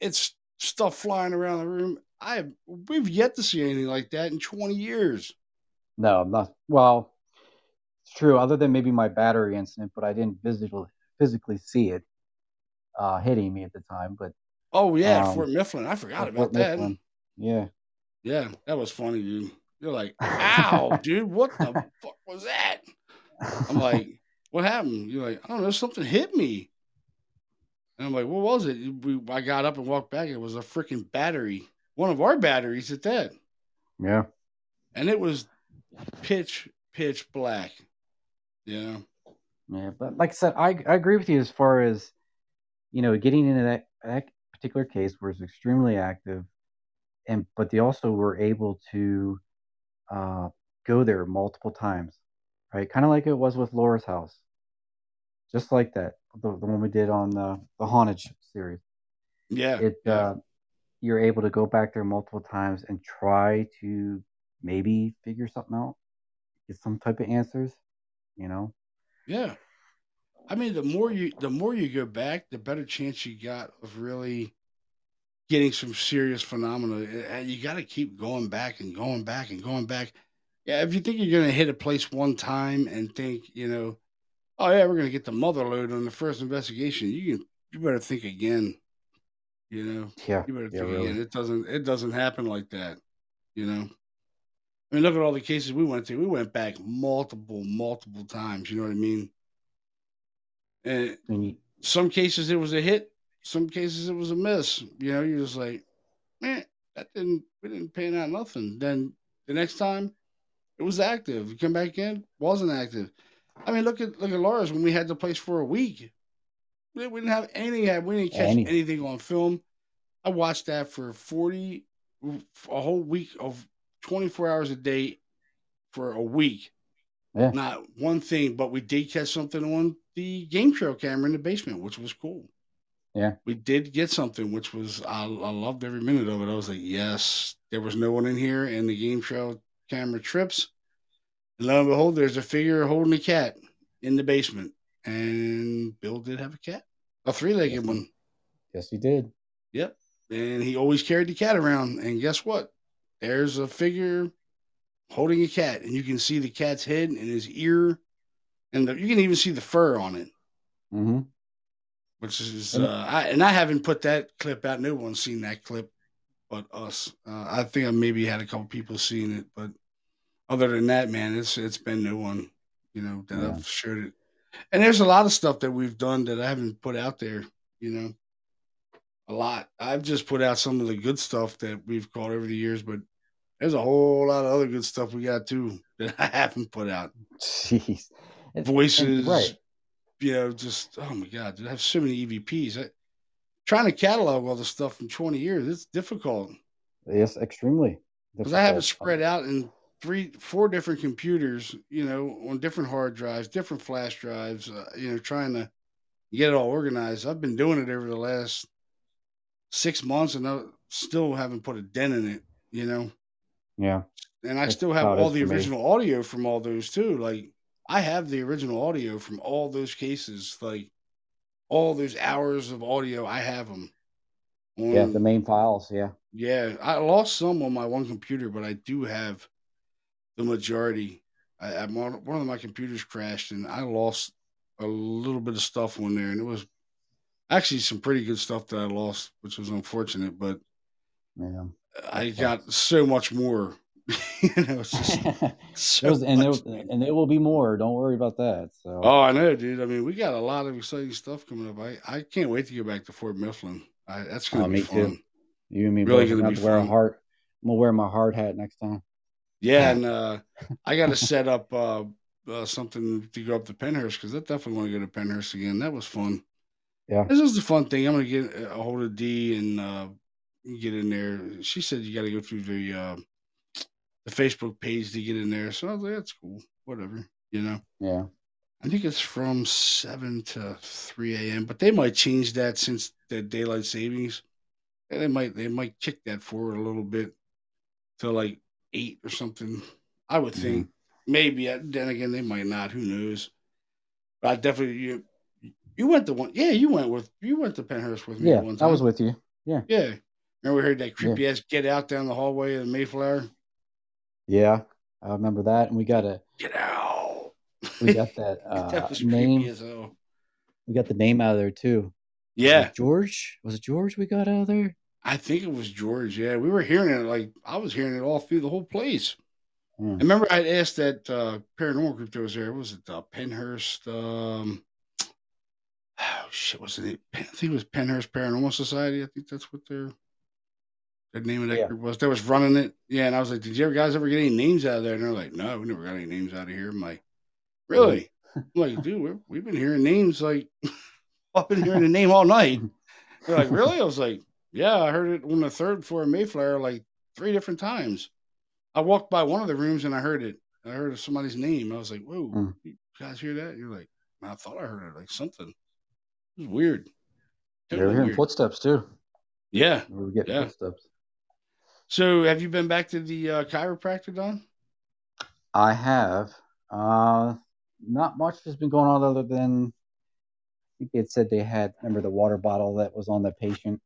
it's stuff flying around the room. I have, we've yet to see anything like that in 20 years. No, I'm not well. It's true, other than maybe my battery incident, but I didn't physically physically see it uh, hitting me at the time. But oh yeah, um, Fort Mifflin, I forgot about Fort that. Mifflin. Yeah, yeah, that was funny, dude. You're like, ow, dude, what the fuck was that? I'm like, what happened? You're like, I don't know, something hit me. And I'm like, what was it? We, I got up and walked back. It was a freaking battery, one of our batteries at that. Yeah. And it was pitch pitch black. Yeah. Yeah, but like I said, I I agree with you as far as you know getting into that, that particular case where it's extremely active, and but they also were able to uh, go there multiple times, right? Kind of like it was with Laura's house, just like that, the, the one we did on the the haunted series. Yeah, it yeah. Uh, you're able to go back there multiple times and try to maybe figure something out, get some type of answers, you know? Yeah. I mean, the more you the more you go back, the better chance you got of really getting some serious phenomena. And you got to keep going back and going back and going back. Yeah, if you think you're going to hit a place one time and think, you know, oh yeah, we're going to get the mother load on the first investigation, you can you better think again. You know, yeah, you better think yeah, again. It doesn't it doesn't happen like that. You know. I mean, look at all the cases we went to. We went back multiple, multiple times. You know what I mean? And mm-hmm. some cases it was a hit. Some cases it was a miss. You know, you're just like, man, that didn't we didn't pan out nothing. Then the next time it was active. You come back in, wasn't active. I mean, look at look at Laura's when we had the place for a week. We didn't have anything. We didn't catch Any. anything on film. I watched that for forty, a whole week of 24 hours a day for a week. Yeah. Not one thing, but we did catch something on the game trail camera in the basement, which was cool. Yeah. We did get something, which was, I, I loved every minute of it. I was like, yes, there was no one in here, and the game show camera trips. And lo and behold, there's a figure holding a cat in the basement. And Bill did have a cat, a three legged yes, one. Yes, he did. Yep. And he always carried the cat around. And guess what? there's a figure holding a cat, and you can see the cat's head and his ear, and the, you can even see the fur on it. Mm-hmm. Which is, uh, I, and I haven't put that clip out. No one's seen that clip but us. Uh, I think I maybe had a couple people seeing it, but other than that, man, it's it's been no one, you know, that yeah. I've shared it. And there's a lot of stuff that we've done that I haven't put out there, you know, a lot. I've just put out some of the good stuff that we've caught over the years, but there's a whole lot of other good stuff we got too that I haven't put out. Jeez. Voices, right. You know, just, oh my God, dude, I have so many EVPs. I, trying to catalog all the stuff from 20 years, it's difficult. Yes, extremely. Because I have it spread out in three, four different computers, you know, on different hard drives, different flash drives, uh, you know, trying to get it all organized. I've been doing it over the last six months and I still haven't put a dent in it, you know. Yeah. And I That's still have all the original me. audio from all those too. Like I have the original audio from all those cases. Like all those hours of audio, I have them. On, yeah, the main files. Yeah. Yeah, I lost some on my one computer, but I do have the majority. I, I one of my computers crashed, and I lost a little bit of stuff on there, and it was actually some pretty good stuff that I lost, which was unfortunate. But yeah, I got so much more. you know, so and there, and there will be more. Don't worry about that. So. Oh, I know, dude. I mean, we got a lot of exciting stuff coming up. I, I can't wait to get back to Fort Mifflin. I, that's gonna oh, be fun. Too. You and me really both. Gonna be wear a heart. I'm gonna wear my hard hat next time. Yeah, and uh, I got to set up uh, uh, something to go up to Pennhurst because I definitely want to go to Pennhurst again. That was fun. Yeah, this is the fun thing. I'm gonna get a hold of D and uh, get in there. She said you got to go through the uh, the Facebook page to get in there. So I was like, that's cool. Whatever, you know. Yeah. I think it's from seven to three a.m. But they might change that since the daylight savings. They might they might kick that forward a little bit to like eight or something. I would mm-hmm. think maybe. Uh, then again, they might not. Who knows? But I definitely you you went to one. Yeah, you went with you went to Pennhurst with me. Yeah, one time. I was with you. Yeah, yeah. Remember we heard that creepy yeah. ass get out down the hallway of the Mayflower. Yeah, I remember that, and we got a get out we got that uh, name. We got the name out of there too. Yeah, was George. Was it George we got out of there? I think it was George. Yeah, we were hearing it like I was hearing it all through the whole place. Hmm. I remember I asked that uh, paranormal group that was there. Was it uh, Pennhurst? Um, oh shit, was it? I think it was Pennhurst Paranormal Society. I think that's what their the name of that yeah. group was. That was running it. Yeah, and I was like, "Did you ever guys ever get any names out of there?" And they're like, "No, we never got any names out of here." I'm like, Really? I'm like, dude, we've been hearing names like I've been hearing the name all night. They're like, really? I was like, yeah, I heard it on the third floor of Mayflower like three different times. I walked by one of the rooms and I heard it. I heard somebody's name. I was like, whoa, mm. you guys hear that? You're like, I thought I heard it like something. It was weird. Totally You're hearing weird. footsteps too. Yeah. We were getting yeah. footsteps. So have you been back to the uh, chiropractor, Don? I have. Uh, not much has been going on other than I think it said they had remember the water bottle that was on the patient.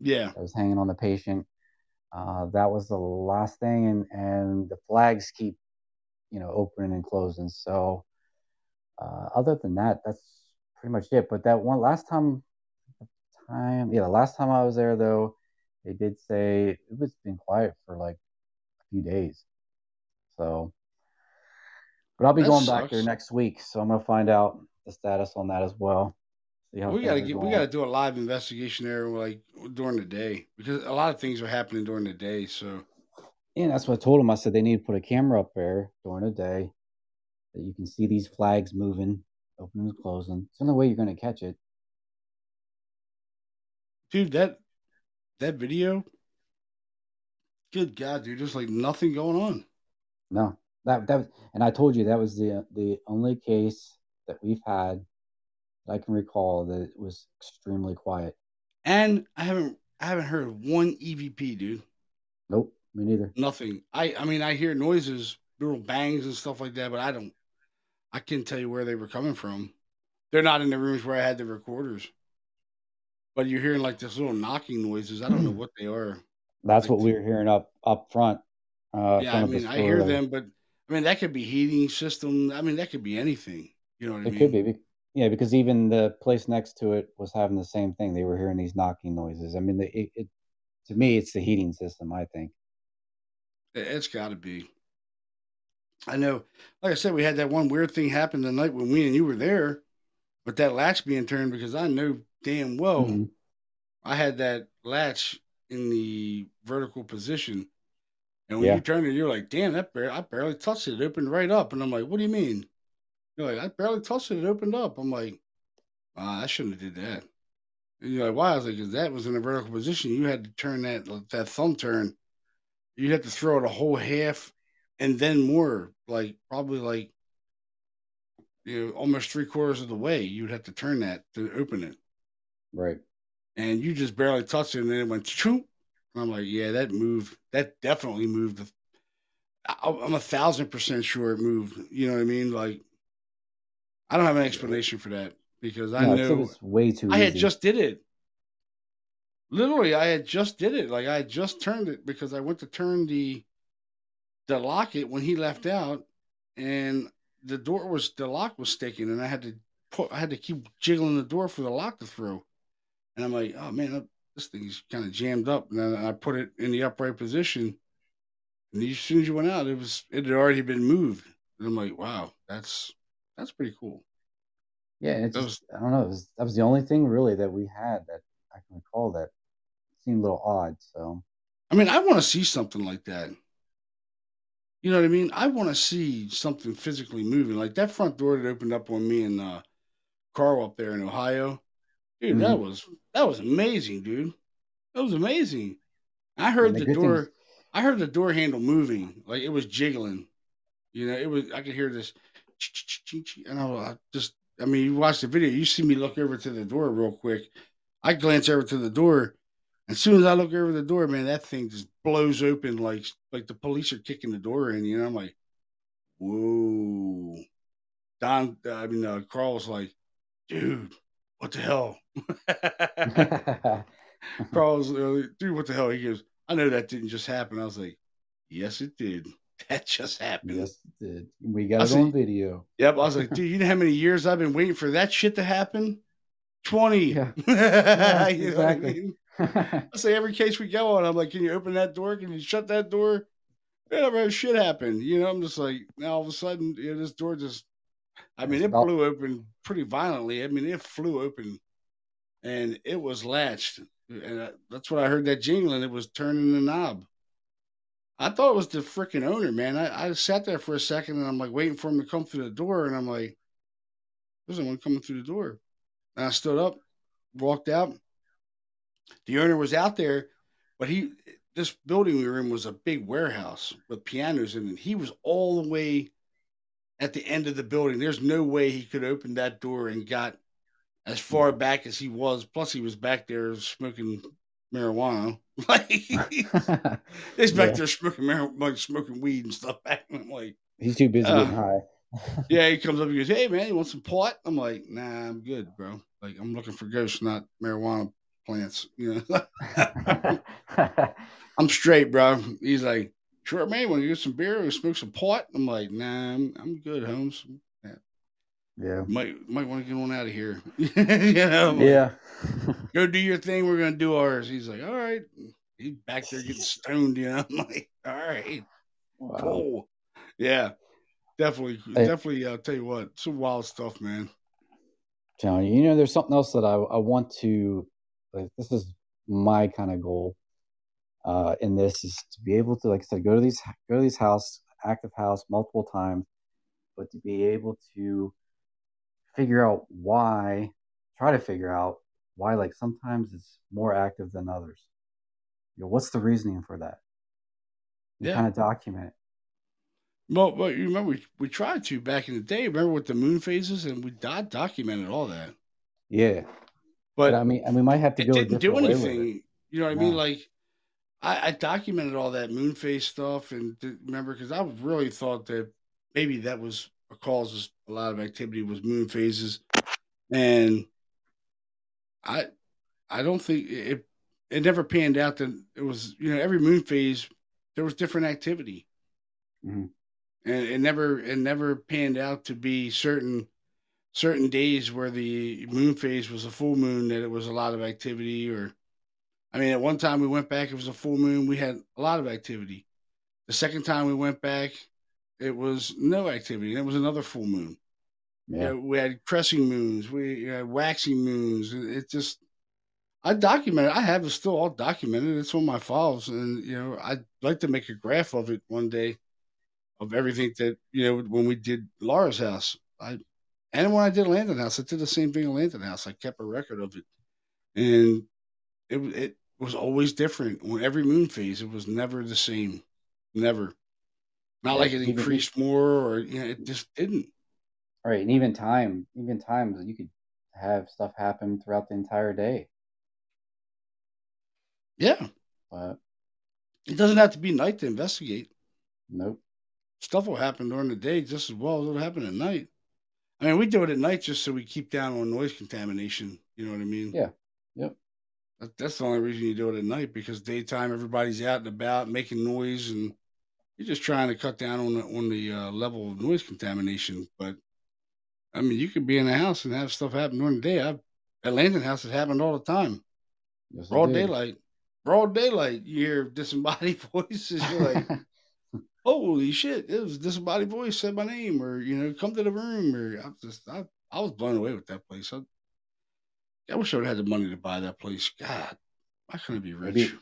Yeah, that was hanging on the patient. Uh, that was the last thing, and and the flags keep you know opening and closing. So uh, other than that, that's pretty much it. But that one last time, time yeah, the last time I was there though, they did say it was been quiet for like a few days. So but I'll be that going sucks. back there next week, so I'm gonna find out the status on that as well. we gotta get, we gotta do a live investigation there, like during the day, because a lot of things are happening during the day. So, yeah, that's what I told them. I said they need to put a camera up there during the day that you can see these flags moving, opening and closing. It's the only way you're gonna catch it, dude. That that video, good God, dude, there's like nothing going on. No, that that was, and I told you that was the the only case that we've had that I can recall that it was extremely quiet. And I haven't I haven't heard one EVP, dude. Nope, me neither. Nothing. I I mean I hear noises, little bangs and stuff like that, but I don't I can't tell you where they were coming from. They're not in the rooms where I had the recorders. But you're hearing like this little knocking noises. I don't know what they are. That's like, what we were hearing up up front. Uh, yeah, I mean, I hear them, but I mean, that could be heating system. I mean, that could be anything. You know what I it could be. Yeah, because even the place next to it was having the same thing. They were hearing these knocking noises. I mean, the, it, it to me, it's the heating system. I think it's got to be. I know. Like I said, we had that one weird thing happen the night when we and you were there, but that latch being turned because I know damn well mm-hmm. I had that latch in the vertical position and when yeah. you turn it, you're like, damn, that barely, I barely touched it. It opened right up. And I'm like, what do you mean? You're like, I barely touched it. It opened up. I'm like, ah, I shouldn't have did that. And you're like, why? I was like, because that was in a vertical position. You had to turn that that thumb turn. You had to throw it a whole half and then more, like probably like you know, almost three quarters of the way. You'd have to turn that to open it. Right. And you just barely touched it, and then it went choop, I'm like, yeah, that moved. That definitely moved. I'm a thousand percent sure it moved. You know what I mean? Like, I don't have an explanation for that because I no, know it's way too. I easy. had just did it. Literally, I had just did it. Like I had just turned it because I went to turn the the locket when he left out, and the door was the lock was sticking, and I had to put I had to keep jiggling the door for the lock to throw. And I'm like, oh man, this thing's kind of jammed up. And then I put it in the upright position. And as soon as you went out, it was it had already been moved. And I'm like, wow, that's that's pretty cool. Yeah, it's was, I don't know. Was, that was the only thing really that we had that I can recall that seemed a little odd. So, I mean, I want to see something like that. You know what I mean? I want to see something physically moving, like that front door that opened up on me and uh, Carl up there in Ohio. Dude, mm-hmm. that was that was amazing, dude. That was amazing. I heard the, door. Things... I heard the door handle moving, like it was jiggling. You know, it was. I could hear this, and I just. I mean, you watch the video. You see me look over to the door real quick. I glance over to the door. As soon as I look over the door, man, that thing just blows open like like the police are kicking the door in. You know, I'm like, whoa. Don, I mean, uh, Carl's like, dude, what the hell? Carl's, uh, dude, what the hell? He goes, I know that didn't just happen. I was like, yes, it did. That just happened. Yes, it did. We got it on video. Yep. I was like, dude, you know how many years I've been waiting for that shit to happen? 20. Yeah. yeah exactly. I, mean? I say every case we go on, I'm like, can you open that door? Can you shut that door? Whatever shit happened. You know, I'm just like, now all of a sudden, you know, this door just, I mean, it blew open pretty violently. I mean, it flew open and it was latched. And uh, that's what I heard that jingling. It was turning the knob. I thought it was the freaking owner, man. I, I sat there for a second and I'm like waiting for him to come through the door. And I'm like, there's no one coming through the door. And I stood up, walked out. The owner was out there, but he, this building we were in was a big warehouse with pianos in it. He was all the way at the end of the building. There's no way he could open that door and got as far back as he was. Plus, he was back there smoking marijuana. Like he's back yeah. there smoking marijuana, like smoking weed and stuff. Back, I'm like, he's too busy uh, getting high. yeah, he comes up and goes, "Hey man, you want some pot?" I'm like, "Nah, I'm good, bro. Like I'm looking for ghosts, not marijuana plants. You know, I'm straight, bro." He's like, "Sure, man. Want to get some beer or smoke some pot?" I'm like, "Nah, I'm, I'm good, Holmes. Yeah. Might might want to get on out of here. you know, like, yeah. go do your thing. We're gonna do ours. He's like, all right. He's back there getting stoned. You know, I'm like, all right, wow. cool. Yeah, definitely, hey. definitely. I'll tell you what, some wild stuff, man. Telling you, you know, there's something else that I I want to. Like, this is my kind of goal. Uh, in this is to be able to, like I said, go to these go to these house active house multiple times, but to be able to figure out why, try to figure out why, like sometimes it's more active than others. You know, what's the reasoning for that? You yeah. kind of document it. Well, but you remember we, we tried to back in the day. Remember with the moon phases, and we documented all that. Yeah, but, but, I mean, and we might have to go. It didn't do anything. You know what no. I mean? Like, I, I, documented all that moon phase stuff, and remember because I really thought that maybe that was causes a lot of activity was moon phases, and I I don't think it it never panned out that it was you know every moon phase there was different activity, mm-hmm. and it never it never panned out to be certain certain days where the moon phase was a full moon that it was a lot of activity or I mean at one time we went back it was a full moon we had a lot of activity. The second time we went back it was no activity. It was another full moon. Yeah. You know, we had crescent moons. We had waxing moons. It just, I documented. I have it still all documented. It's on my files, and you know, I'd like to make a graph of it one day, of everything that you know when we did Laura's house. I and when I did Landon House, I did the same thing at Landon House. I kept a record of it, and it it was always different. On every moon phase, it was never the same. Never. Not yeah, like it increased even, more or you know, it just didn't. Right. And even time, even times you could have stuff happen throughout the entire day. Yeah. But it doesn't have to be night to investigate. Nope. Stuff will happen during the day just as well as it'll happen at night. I mean, we do it at night just so we keep down on noise contamination. You know what I mean? Yeah. Yep. That, that's the only reason you do it at night because daytime everybody's out and about making noise and you're just trying to cut down on the on the uh, level of noise contamination. But I mean, you could be in a house and have stuff happen during the day. I've, at Landon House, it happened all the time. Yes, broad daylight, broad daylight. You hear disembodied voices. You're like, holy shit! It was disembodied voice said my name, or you know, come to the room, or I just I, I was blown away with that place. I, I wish I would had the money to buy that place. God, I couldn't be rich? Maybe,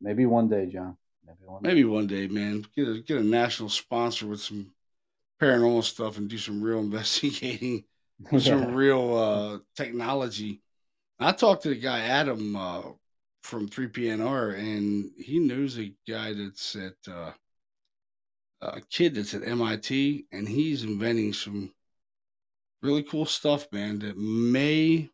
maybe one day, John. Maybe one. Maybe day. one day, man. Get a get a national sponsor with some paranormal stuff and do some real investigating with yeah. some real uh, technology. I talked to the guy Adam uh, from 3PNR, and he knows a guy that's at uh, a kid that's at MIT, and he's inventing some really cool stuff, man. That may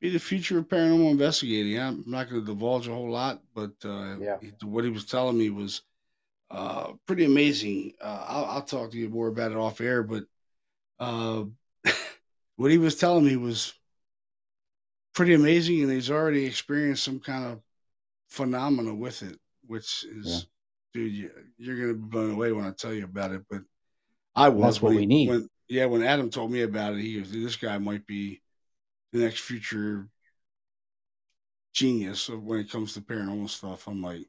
be the future of paranormal investigating. I'm not going to divulge a whole lot, but uh, yeah. what he was telling me was uh, pretty amazing. Uh, I'll, I'll, talk to you more about it off air, but uh, what he was telling me was pretty amazing, and he's already experienced some kind of phenomena with it, which is. Dude, you, you're going to be blown away when I tell you about it. But I was. That's what he, we need. When, yeah, when Adam told me about it, he goes, "This guy might be the next future genius when it comes to paranormal stuff." I'm like,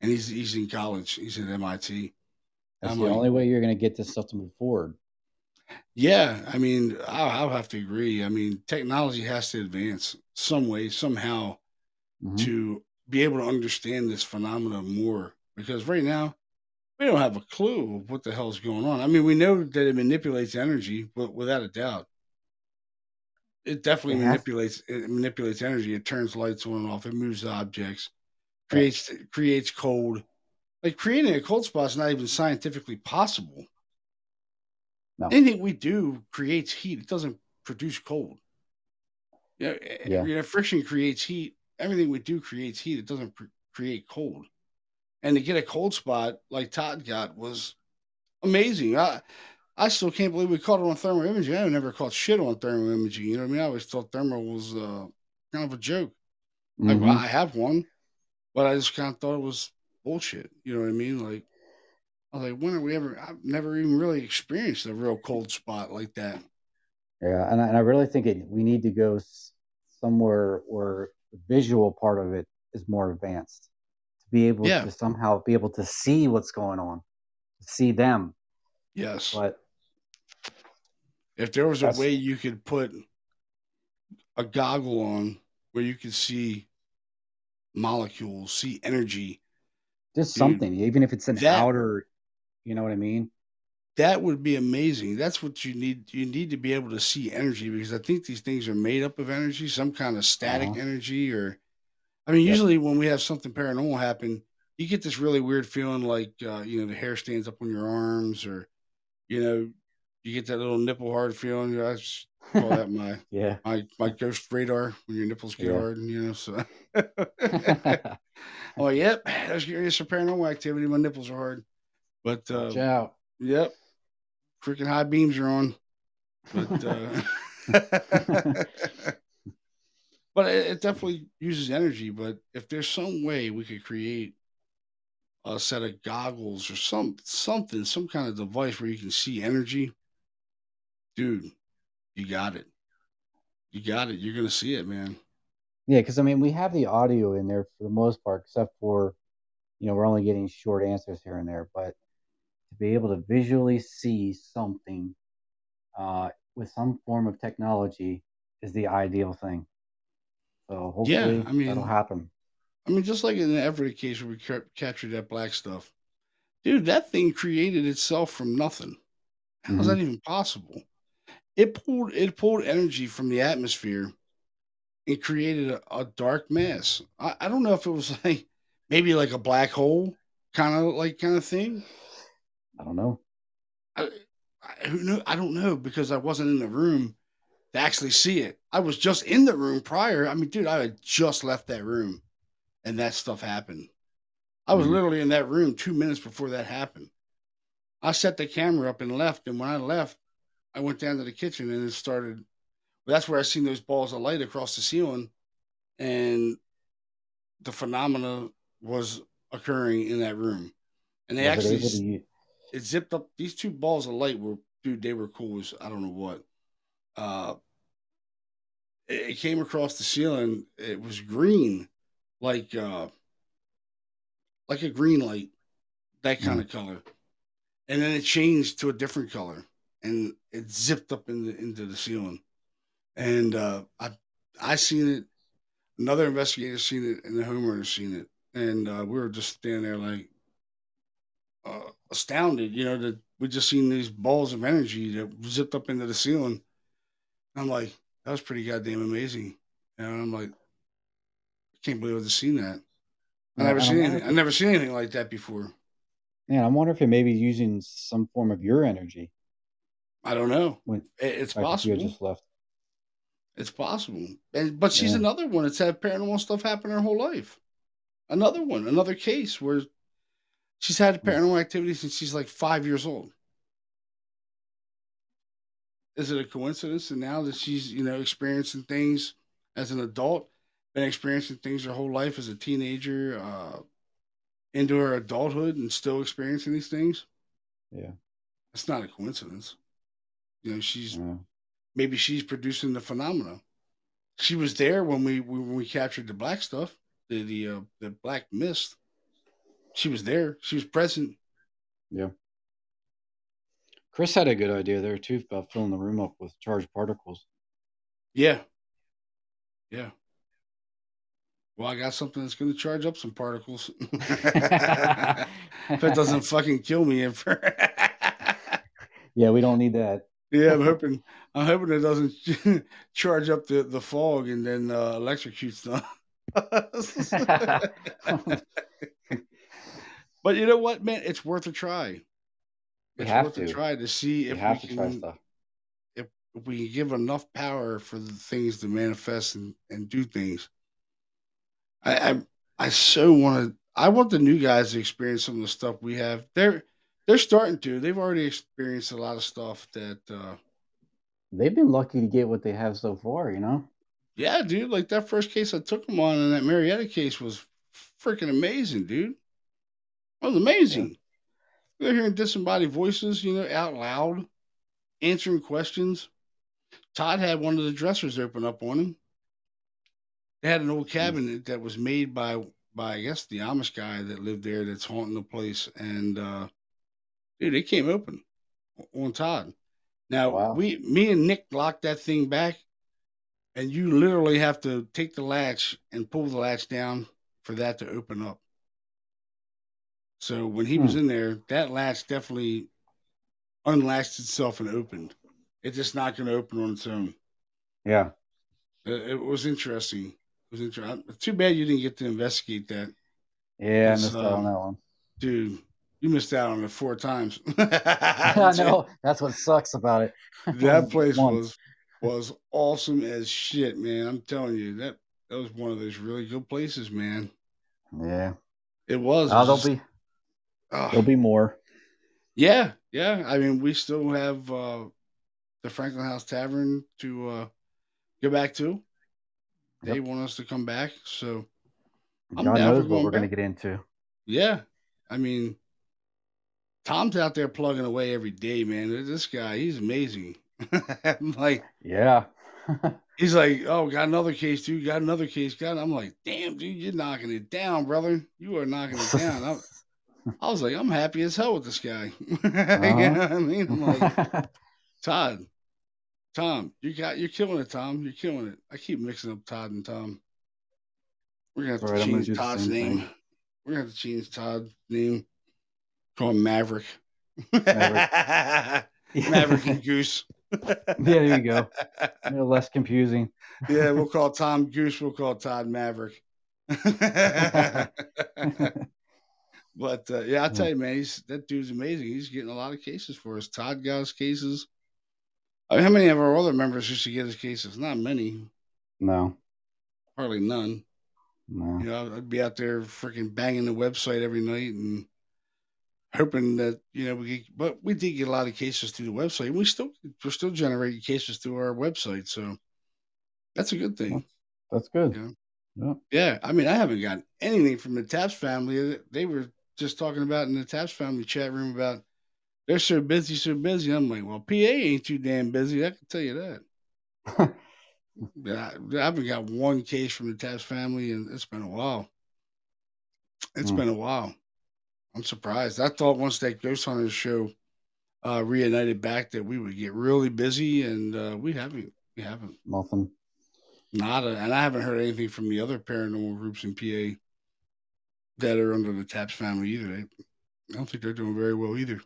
and he's he's in college. He's at MIT. That's I'm the like, only way you're going to get this stuff to move forward. Yeah, I mean, I'll, I'll, have to agree. I mean, technology has to advance some way, somehow, mm-hmm. to be able to understand this phenomenon more. Because right now, we don't have a clue of what the hell's going on. I mean, we know that it manipulates energy, but without a doubt, it definitely it manipulates. It manipulates energy. It turns lights on and off. It moves objects, creates creates cold. Like creating a cold spot is not even scientifically possible. No. Anything we do creates heat. It doesn't produce cold. You know, yeah. You know, friction creates heat. Everything we do creates heat. It doesn't pr- create cold and to get a cold spot like Todd got was amazing. I I still can't believe we caught it on thermal imaging. I never caught shit on thermal imaging. You know what I mean? I always thought thermal was uh, kind of a joke. Mm-hmm. Like, well, I have one, but I just kind of thought it was bullshit. You know what I mean? Like, I was like, when are we ever? I've never even really experienced a real cold spot like that. Yeah, and I, and I really think it, we need to go somewhere where the visual part of it is more advanced to be able yeah. to somehow be able to see what's going on, see them. Yes. But if there was a way you could put a goggle on where you could see molecules, see energy, just dude, something, even if it's an that, outer, you know what I mean? That would be amazing. That's what you need. You need to be able to see energy because I think these things are made up of energy, some kind of static uh-huh. energy or I mean, usually when we have something paranormal happen, you get this really weird feeling like uh, you know the hair stands up on your arms, or you know you get that little nipple hard feeling. I just call that my yeah my my ghost radar when your nipples get yeah. hard, you know. So, oh yep, that's curious for paranormal activity. My nipples are hard, but uh, Watch out. Yep, freaking high beams are on. But uh, but it, it definitely uses energy. But if there's some way we could create a set of goggles or some something, some kind of device where you can see energy, dude, you got it. You got it. You're gonna see it, man. Yeah, because I mean, we have the audio in there for the most part, except for, you know, we're only getting short answers here and there. But to be able to visually see something uh, with some form of technology is the ideal thing. So hopefully yeah, I mean, that'll happen. I mean, just like in every case where we captured that black stuff, dude, that thing created itself from nothing. How mm-hmm. is that even possible? It pulled it pulled energy from the atmosphere and created a, a dark mass. I, I don't know if it was like maybe like a black hole kind of like kind of thing. I don't know. I, I, who know? I don't know because I wasn't in the room to actually see it. I was just in the room prior. I mean, dude, I had just left that room and that stuff happened. I was mm-hmm. literally in that room two minutes before that happened. I set the camera up and left. And when I left, I went down to the kitchen and it started. Well, that's where I seen those balls of light across the ceiling. And the phenomena was occurring in that room. And they was actually, it, it zipped up. These two balls of light were, dude, they were cool as I don't know what. Uh, it came across the ceiling. It was green, like uh, like a green light, that kind mm. of color, and then it changed to a different color, and it zipped up into into the ceiling, and uh, I I seen it. another investigator seen it, and the homeowner seen it, and uh, we were just standing there like uh, astounded. You know that we just seen these balls of energy that zipped up into the ceiling. I'm like, that was pretty goddamn amazing. And I'm like, I can't believe I've seen that. I never seen anything. I never seen anything like that before. Man, I wonder if it may be using some form of your energy. I don't know. When, it's possible. just left. It's possible. And, but she's yeah. another one that's had paranormal stuff happen her whole life. Another one, another case where she's had hmm. paranormal activity since she's like five years old. Is it a coincidence that now that she's, you know, experiencing things as an adult, been experiencing things her whole life as a teenager, uh, into her adulthood and still experiencing these things? Yeah. It's not a coincidence. You know, she's yeah. maybe she's producing the phenomena. She was there when we when we captured the black stuff, the the uh, the black mist. She was there. She was present. Yeah. Chris had a good idea there too about filling the room up with charged particles. Yeah. Yeah. Well, I got something that's going to charge up some particles. if it doesn't fucking kill me, if yeah, we don't need that. Yeah, I'm hoping. I'm hoping it doesn't charge up the, the fog and then uh, electrocutes them. but you know what, man? It's worth a try. It's worth to. try to see if we can, if we give enough power for the things to manifest and, and do things. I, I, I so want to. I want the new guys to experience some of the stuff we have. They're they're starting to. They've already experienced a lot of stuff that. uh They've been lucky to get what they have so far. You know. Yeah, dude. Like that first case I took them on, and that Marietta case was freaking amazing, dude. It was amazing. Yeah. They're hearing disembodied voices, you know, out loud, answering questions. Todd had one of the dressers open up on him. They had an old hmm. cabinet that was made by by I guess the Amish guy that lived there that's haunting the place, and uh, dude, it came open on Todd. Now wow. we, me and Nick locked that thing back, and you literally have to take the latch and pull the latch down for that to open up. So when he was in there, that latch definitely unlatched itself and opened. It's just not going to open on its own. Yeah, it, it was interesting. It was interesting. Too bad you didn't get to investigate that. Yeah, I missed uh, out on that one, dude. You missed out on it four times. I know. That's what sucks about it. that place was was awesome as shit, man. I'm telling you that that was one of those really good places, man. Yeah, it was. Oh, there'll be uh, there'll be more. Yeah, yeah. I mean, we still have uh, the Franklin House Tavern to uh, go back to. They yep. want us to come back, so I'm God knows what we're going to get into. Yeah, I mean, Tom's out there plugging away every day, man. This guy, he's amazing. I'm like, yeah. he's like, oh, got another case, dude. Got another case. Got. I'm like, damn, dude, you're knocking it down, brother. You are knocking it down. I, was like, I'm happy as hell with this guy. Uh-huh. you know what I mean? I'm like, Todd, Tom, you got you're killing it, Tom. You're killing it. I keep mixing up Todd and Tom. We're gonna have to right, change Todd's name. Thing. We're gonna have to change Todd's name. Call him Maverick. Maverick, Maverick and Goose. yeah, there you go. A little less confusing. yeah, we'll call Tom Goose. We'll call Todd Maverick. But uh, yeah, I'll tell you, man, he's that dude's amazing. He's getting a lot of cases for us. Todd got his cases. I mean, how many of our other members used to get his cases? Not many. No. Hardly none. No. You know, I'd be out there freaking banging the website every night and hoping that you know we could, but we did get a lot of cases through the website. We still we're still generating cases through our website, so that's a good thing. That's good. Yeah. Yeah. yeah. I mean, I haven't gotten anything from the Taps family. They were just talking about in the Taps family chat room about they're so busy, so busy. I'm like, well, PA ain't too damn busy. I can tell you that. I, I haven't got one case from the Taps family, and it's been a while. It's mm. been a while. I'm surprised. I thought once that Ghost Hunters show uh, reunited back that we would get really busy, and uh, we haven't. We haven't. Nothing. Not a, and I haven't heard anything from the other paranormal groups in PA that are under the Taps family either. They, I don't think they're doing very well either.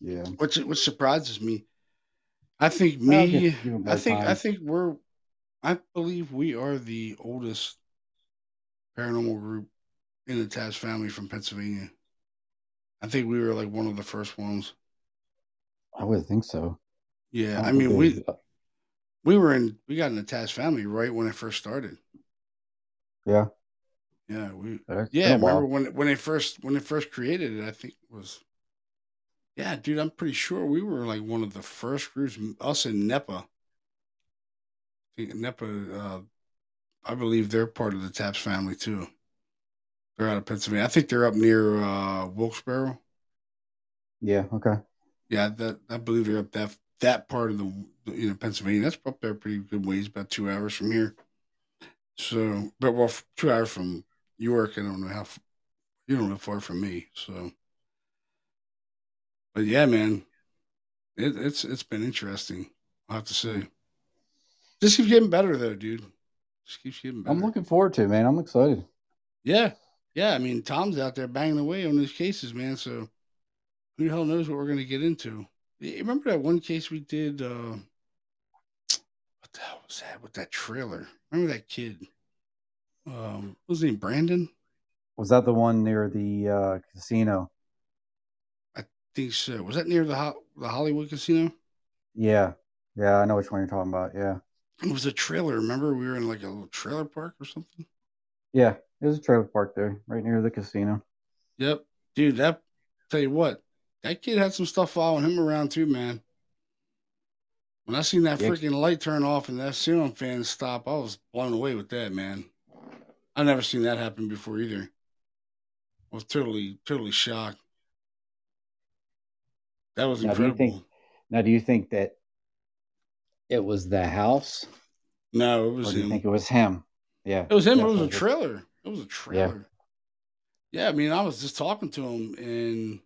Yeah. Which which surprises me. I think me. I think time. I think we're. I believe we are the oldest paranormal group in the Taps family from Pennsylvania. I think we were like one of the first ones. I would think so. Yeah, don't I mean we uh, we were in we got in the Taps family right when it first started. Yeah. Yeah, we It's Yeah, remember when when they first when they first created it? I think it was. Yeah, dude, I'm pretty sure we were like one of the first groups. Us and NEPA. I think NEPA, uh, I believe they're part of the Taps family too. They're out of Pennsylvania. I think they're up near uh, Wilkes-Barre. Yeah. Okay. Yeah, that I believe they're up that that part of the you know Pennsylvania. That's up there pretty good ways, about two hours from here. So, but well, two hours from York. I don't know how. You don't live far from me, so. But yeah, man, it, it's it's been interesting. I have to say. Just keeps getting better though, dude. Just keeps getting better. I'm looking forward to it, man. I'm excited. Yeah, yeah. I mean, Tom's out there banging away on these cases, man. So who the hell knows what we're gonna get into? You remember that one case we did? uh What the hell was that with that trailer? Remember that kid? Um, what was his name Brandon? Was that the one near the uh, casino? I think so. Was that near the Ho- the Hollywood Casino? Yeah. Yeah, I know which one you're talking about. Yeah. It was a trailer. Remember, we were in like a little trailer park or something. Yeah. There's a trailer park there, right near the casino. Yep, dude. That tell you what, that kid had some stuff following him around too, man. When I seen that Yeah. freaking light turn off and that ceiling fan stop, I was blown away with that, man. I've never seen that happen before either. I was totally, totally shocked. That was Now, do incredible. think- Now, do you think that it was the house, no, it or was do you think it was him? Yeah. It was him. Yeah, it was a trailer. It was a trailer. Yeah. I mean, I was just talking to him, and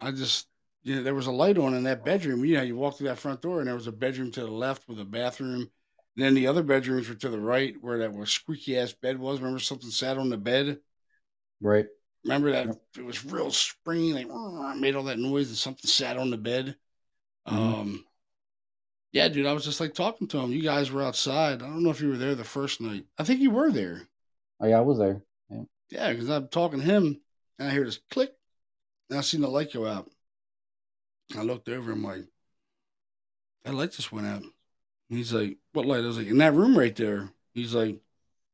I just, you know, there was a light on in that bedroom. You know, you walk through that front door, and there was a bedroom to the left with a bathroom. Then the other bedrooms were to the right, where that was squeaky ass bed was. Remember, something sat on the bed. Right. Remember that it was real springy, like made all that noise, and something sat on the bed. Mhm. Um, yeah, dude, I was just like talking to him. You guys were outside. I don't know if you were there the first night. I think you were there. Oh, yeah, I was there. Yeah, because I'm talking to him, and I hear this click, and I seen the light go out. I looked over, and I'm like, that light just went out. He's like, what light? I was like, in that room right there. He's like,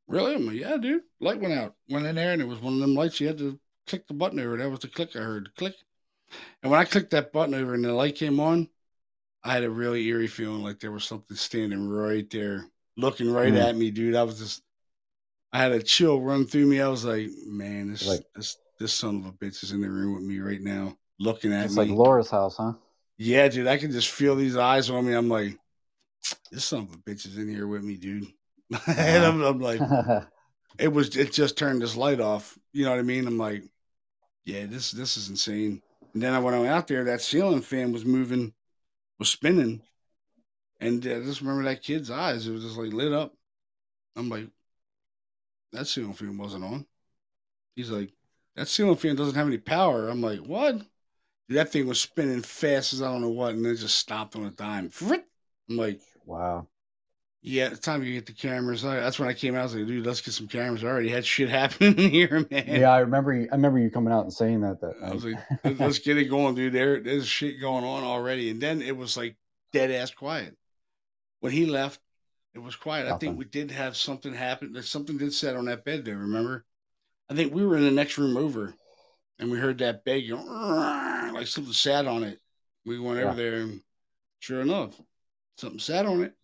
really? I'm like, yeah, dude. Light went out. Went in there, and it was one of them lights you had to click the button over. That was the click I heard. Click. And when I clicked that button over and the light came on, I had a really eerie feeling like there was something standing right there, looking right Mm. at me, dude. I was just, I had a chill run through me. I was like, man, this Like- this this son of a bitch is in the room with me right now, looking at It's me. It's like Laura's house, huh? yeah, dude, I can just feel these eyes on me. I'm like, this son of a bitch is in here with me, dude. and I'm, I'm like, it was it just turned this light off. You know what I mean? I'm like, yeah, this this is insane. And then I when I went out there, that ceiling fan was moving, was spinning, and uh, I just remember that kid's eyes. It was just like lit up. I'm like, that ceiling fan wasn't on. He's like, that ceiling fan doesn't have any power. I'm like, what? Dude, that thing was spinning fast as I don't know what, and then it just stopped on a dime. I'm like, wow. yeah, it's time you get the cameras. I, that's when I came out. I was like, dude, let's get some cameras. I already had shit happening here, man. Yeah, I remember. You, I remember you coming out and saying that. That I was like, let's, get it going, dude. There, there's shit going on already. And then it was like dead ass quiet. When he left, it was quiet. I think we did have something happen. There's something did set on that bed there. Remember? I think we were in the next room over, and we heard that bed go like something sat on it. We went Yeah. over there, and sure enough, something sat on it.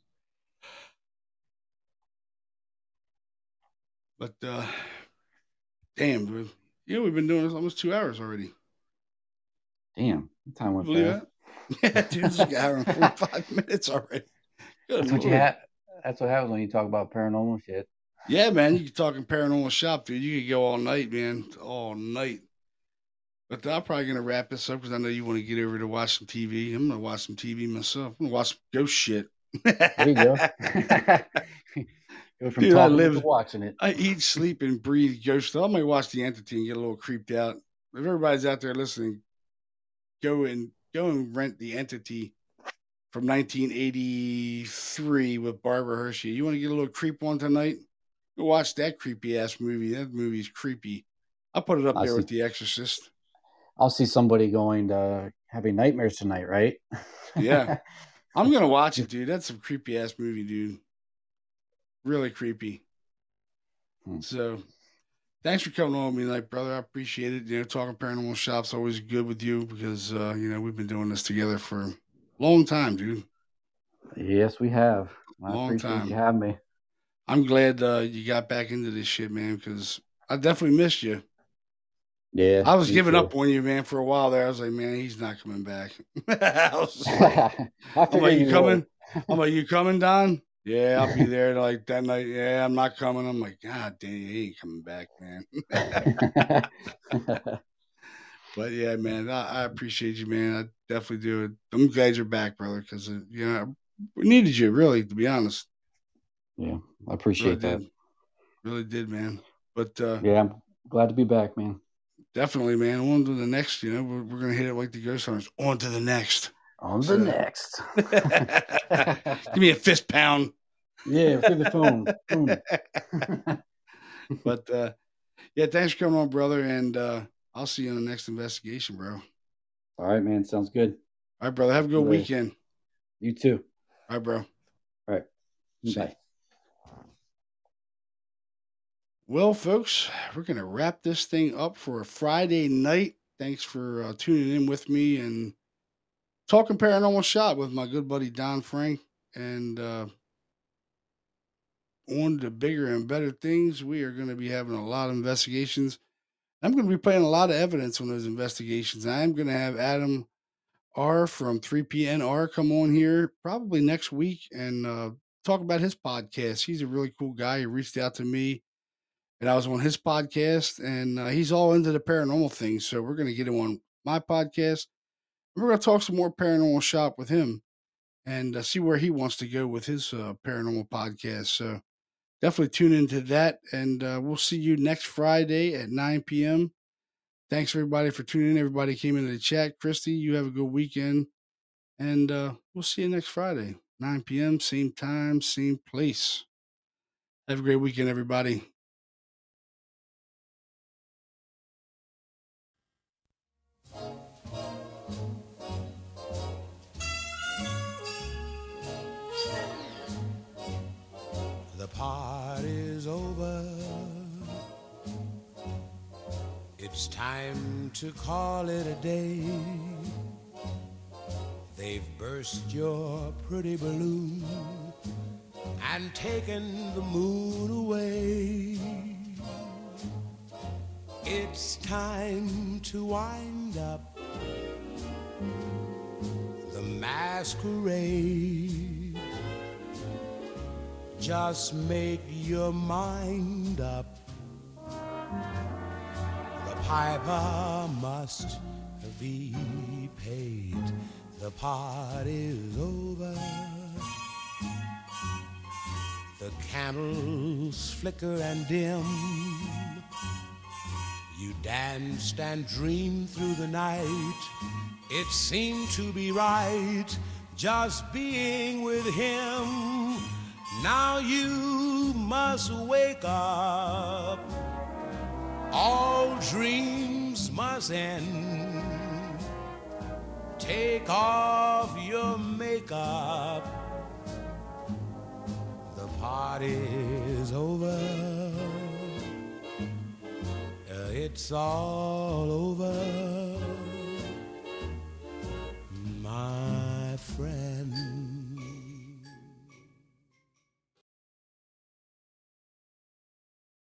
But uh damn, dude. Yeah, we've been doing this almost two hours already. Damn, the time went Believe fast. that? Yeah, dude, an hour and 45 minutes already. Good That's what you have. That's what happens when you talk about paranormal shit. Yeah, man, you can talking paranormal shop, dude. You could go all night, man, all night. But I'm probably gonna wrap this up because I know you want to get over to watch some TV. I'm gonna watch some TV myself. I'm gonna watch some ghost shit. There you go. go from Dude, talking live, watching it. I eat, sleep, and breathe ghost. I might watch the entity and get a little creeped out. If everybody's out there listening, go and go and rent the entity from 1983 with Barbara Hershey. You want to get a little creep on tonight? Go watch that creepy ass movie. That movie's creepy. I'll put it up I'll there see, with The Exorcist. I'll see somebody going to having nightmares tonight, right? yeah. I'm gonna watch it, dude. That's some creepy ass movie, dude. Really creepy. Hmm. So thanks for coming on with me tonight, brother. I appreciate it. You know, talking paranormal shops always good with you because uh, you know, we've been doing this together for a long time, dude. Yes, we have. I long time. You have me. I'm glad uh, you got back into this shit, man, because I definitely missed you. Yeah. I was giving too. up on you, man, for a while there. I was like, man, he's not coming back. I was like, I'm like, you coming? I'm like, you coming, Don? Yeah, I'll be there like that night. Yeah, I'm not coming. I'm like, God damn, he ain't coming back, man. but yeah, man, I, I, appreciate you, man. I definitely do. I'm glad you're back, brother, because uh, you know we needed you, really, to be honest. Yeah, I appreciate really that. Did. Really did, man. But uh, yeah, I'm glad to be back, man. Definitely, man. On to the next. You know, we're, we're gonna hit it like the ghost hunters. On to the next. On the so. next. Give me a fist pound. Yeah, through the phone. but uh, yeah, thanks for coming on, brother. And uh, I'll see you in the next investigation, bro. All right, man. Sounds good. All right, brother. Have a good weekend. You too. All right, bro. All right. Bye. Well, folks, we're going to wrap this thing up for a Friday night. Thanks for uh, tuning in with me and talking paranormal shop with my good buddy Don Frank. And uh, on to bigger and better things, we are going to be having a lot of investigations. I'm going to be playing a lot of evidence on those investigations. I'm going to have Adam R from 3PNR come on here probably next week and uh, talk about his podcast. He's a really cool guy. He reached out to me and I was on his podcast, and uh, he's all into the paranormal thing. So we're going to get him on my podcast. We're going to talk some more paranormal shop with him and uh, see where he wants to go with his uh, paranormal podcast. So definitely tune into that, and uh, we'll see you next Friday at 9 p.m. Thanks everybody for tuning in. Everybody came into the chat. Christy, you have a good weekend, and uh, we'll see you next Friday, 9 p.m. Same time, same place. Have a great weekend, everybody. Party's over. It's time to call it a day. They've burst your pretty balloon and taken the moon away. It's time to wind up the masquerade. Just make your mind up. The piper must be paid. The party's over. The candles flicker and dim you danced and dreamed through the night. It seemed to be right just being with him. Now you must wake up. All dreams must end. Take off your makeup. The party's over. It's all over. My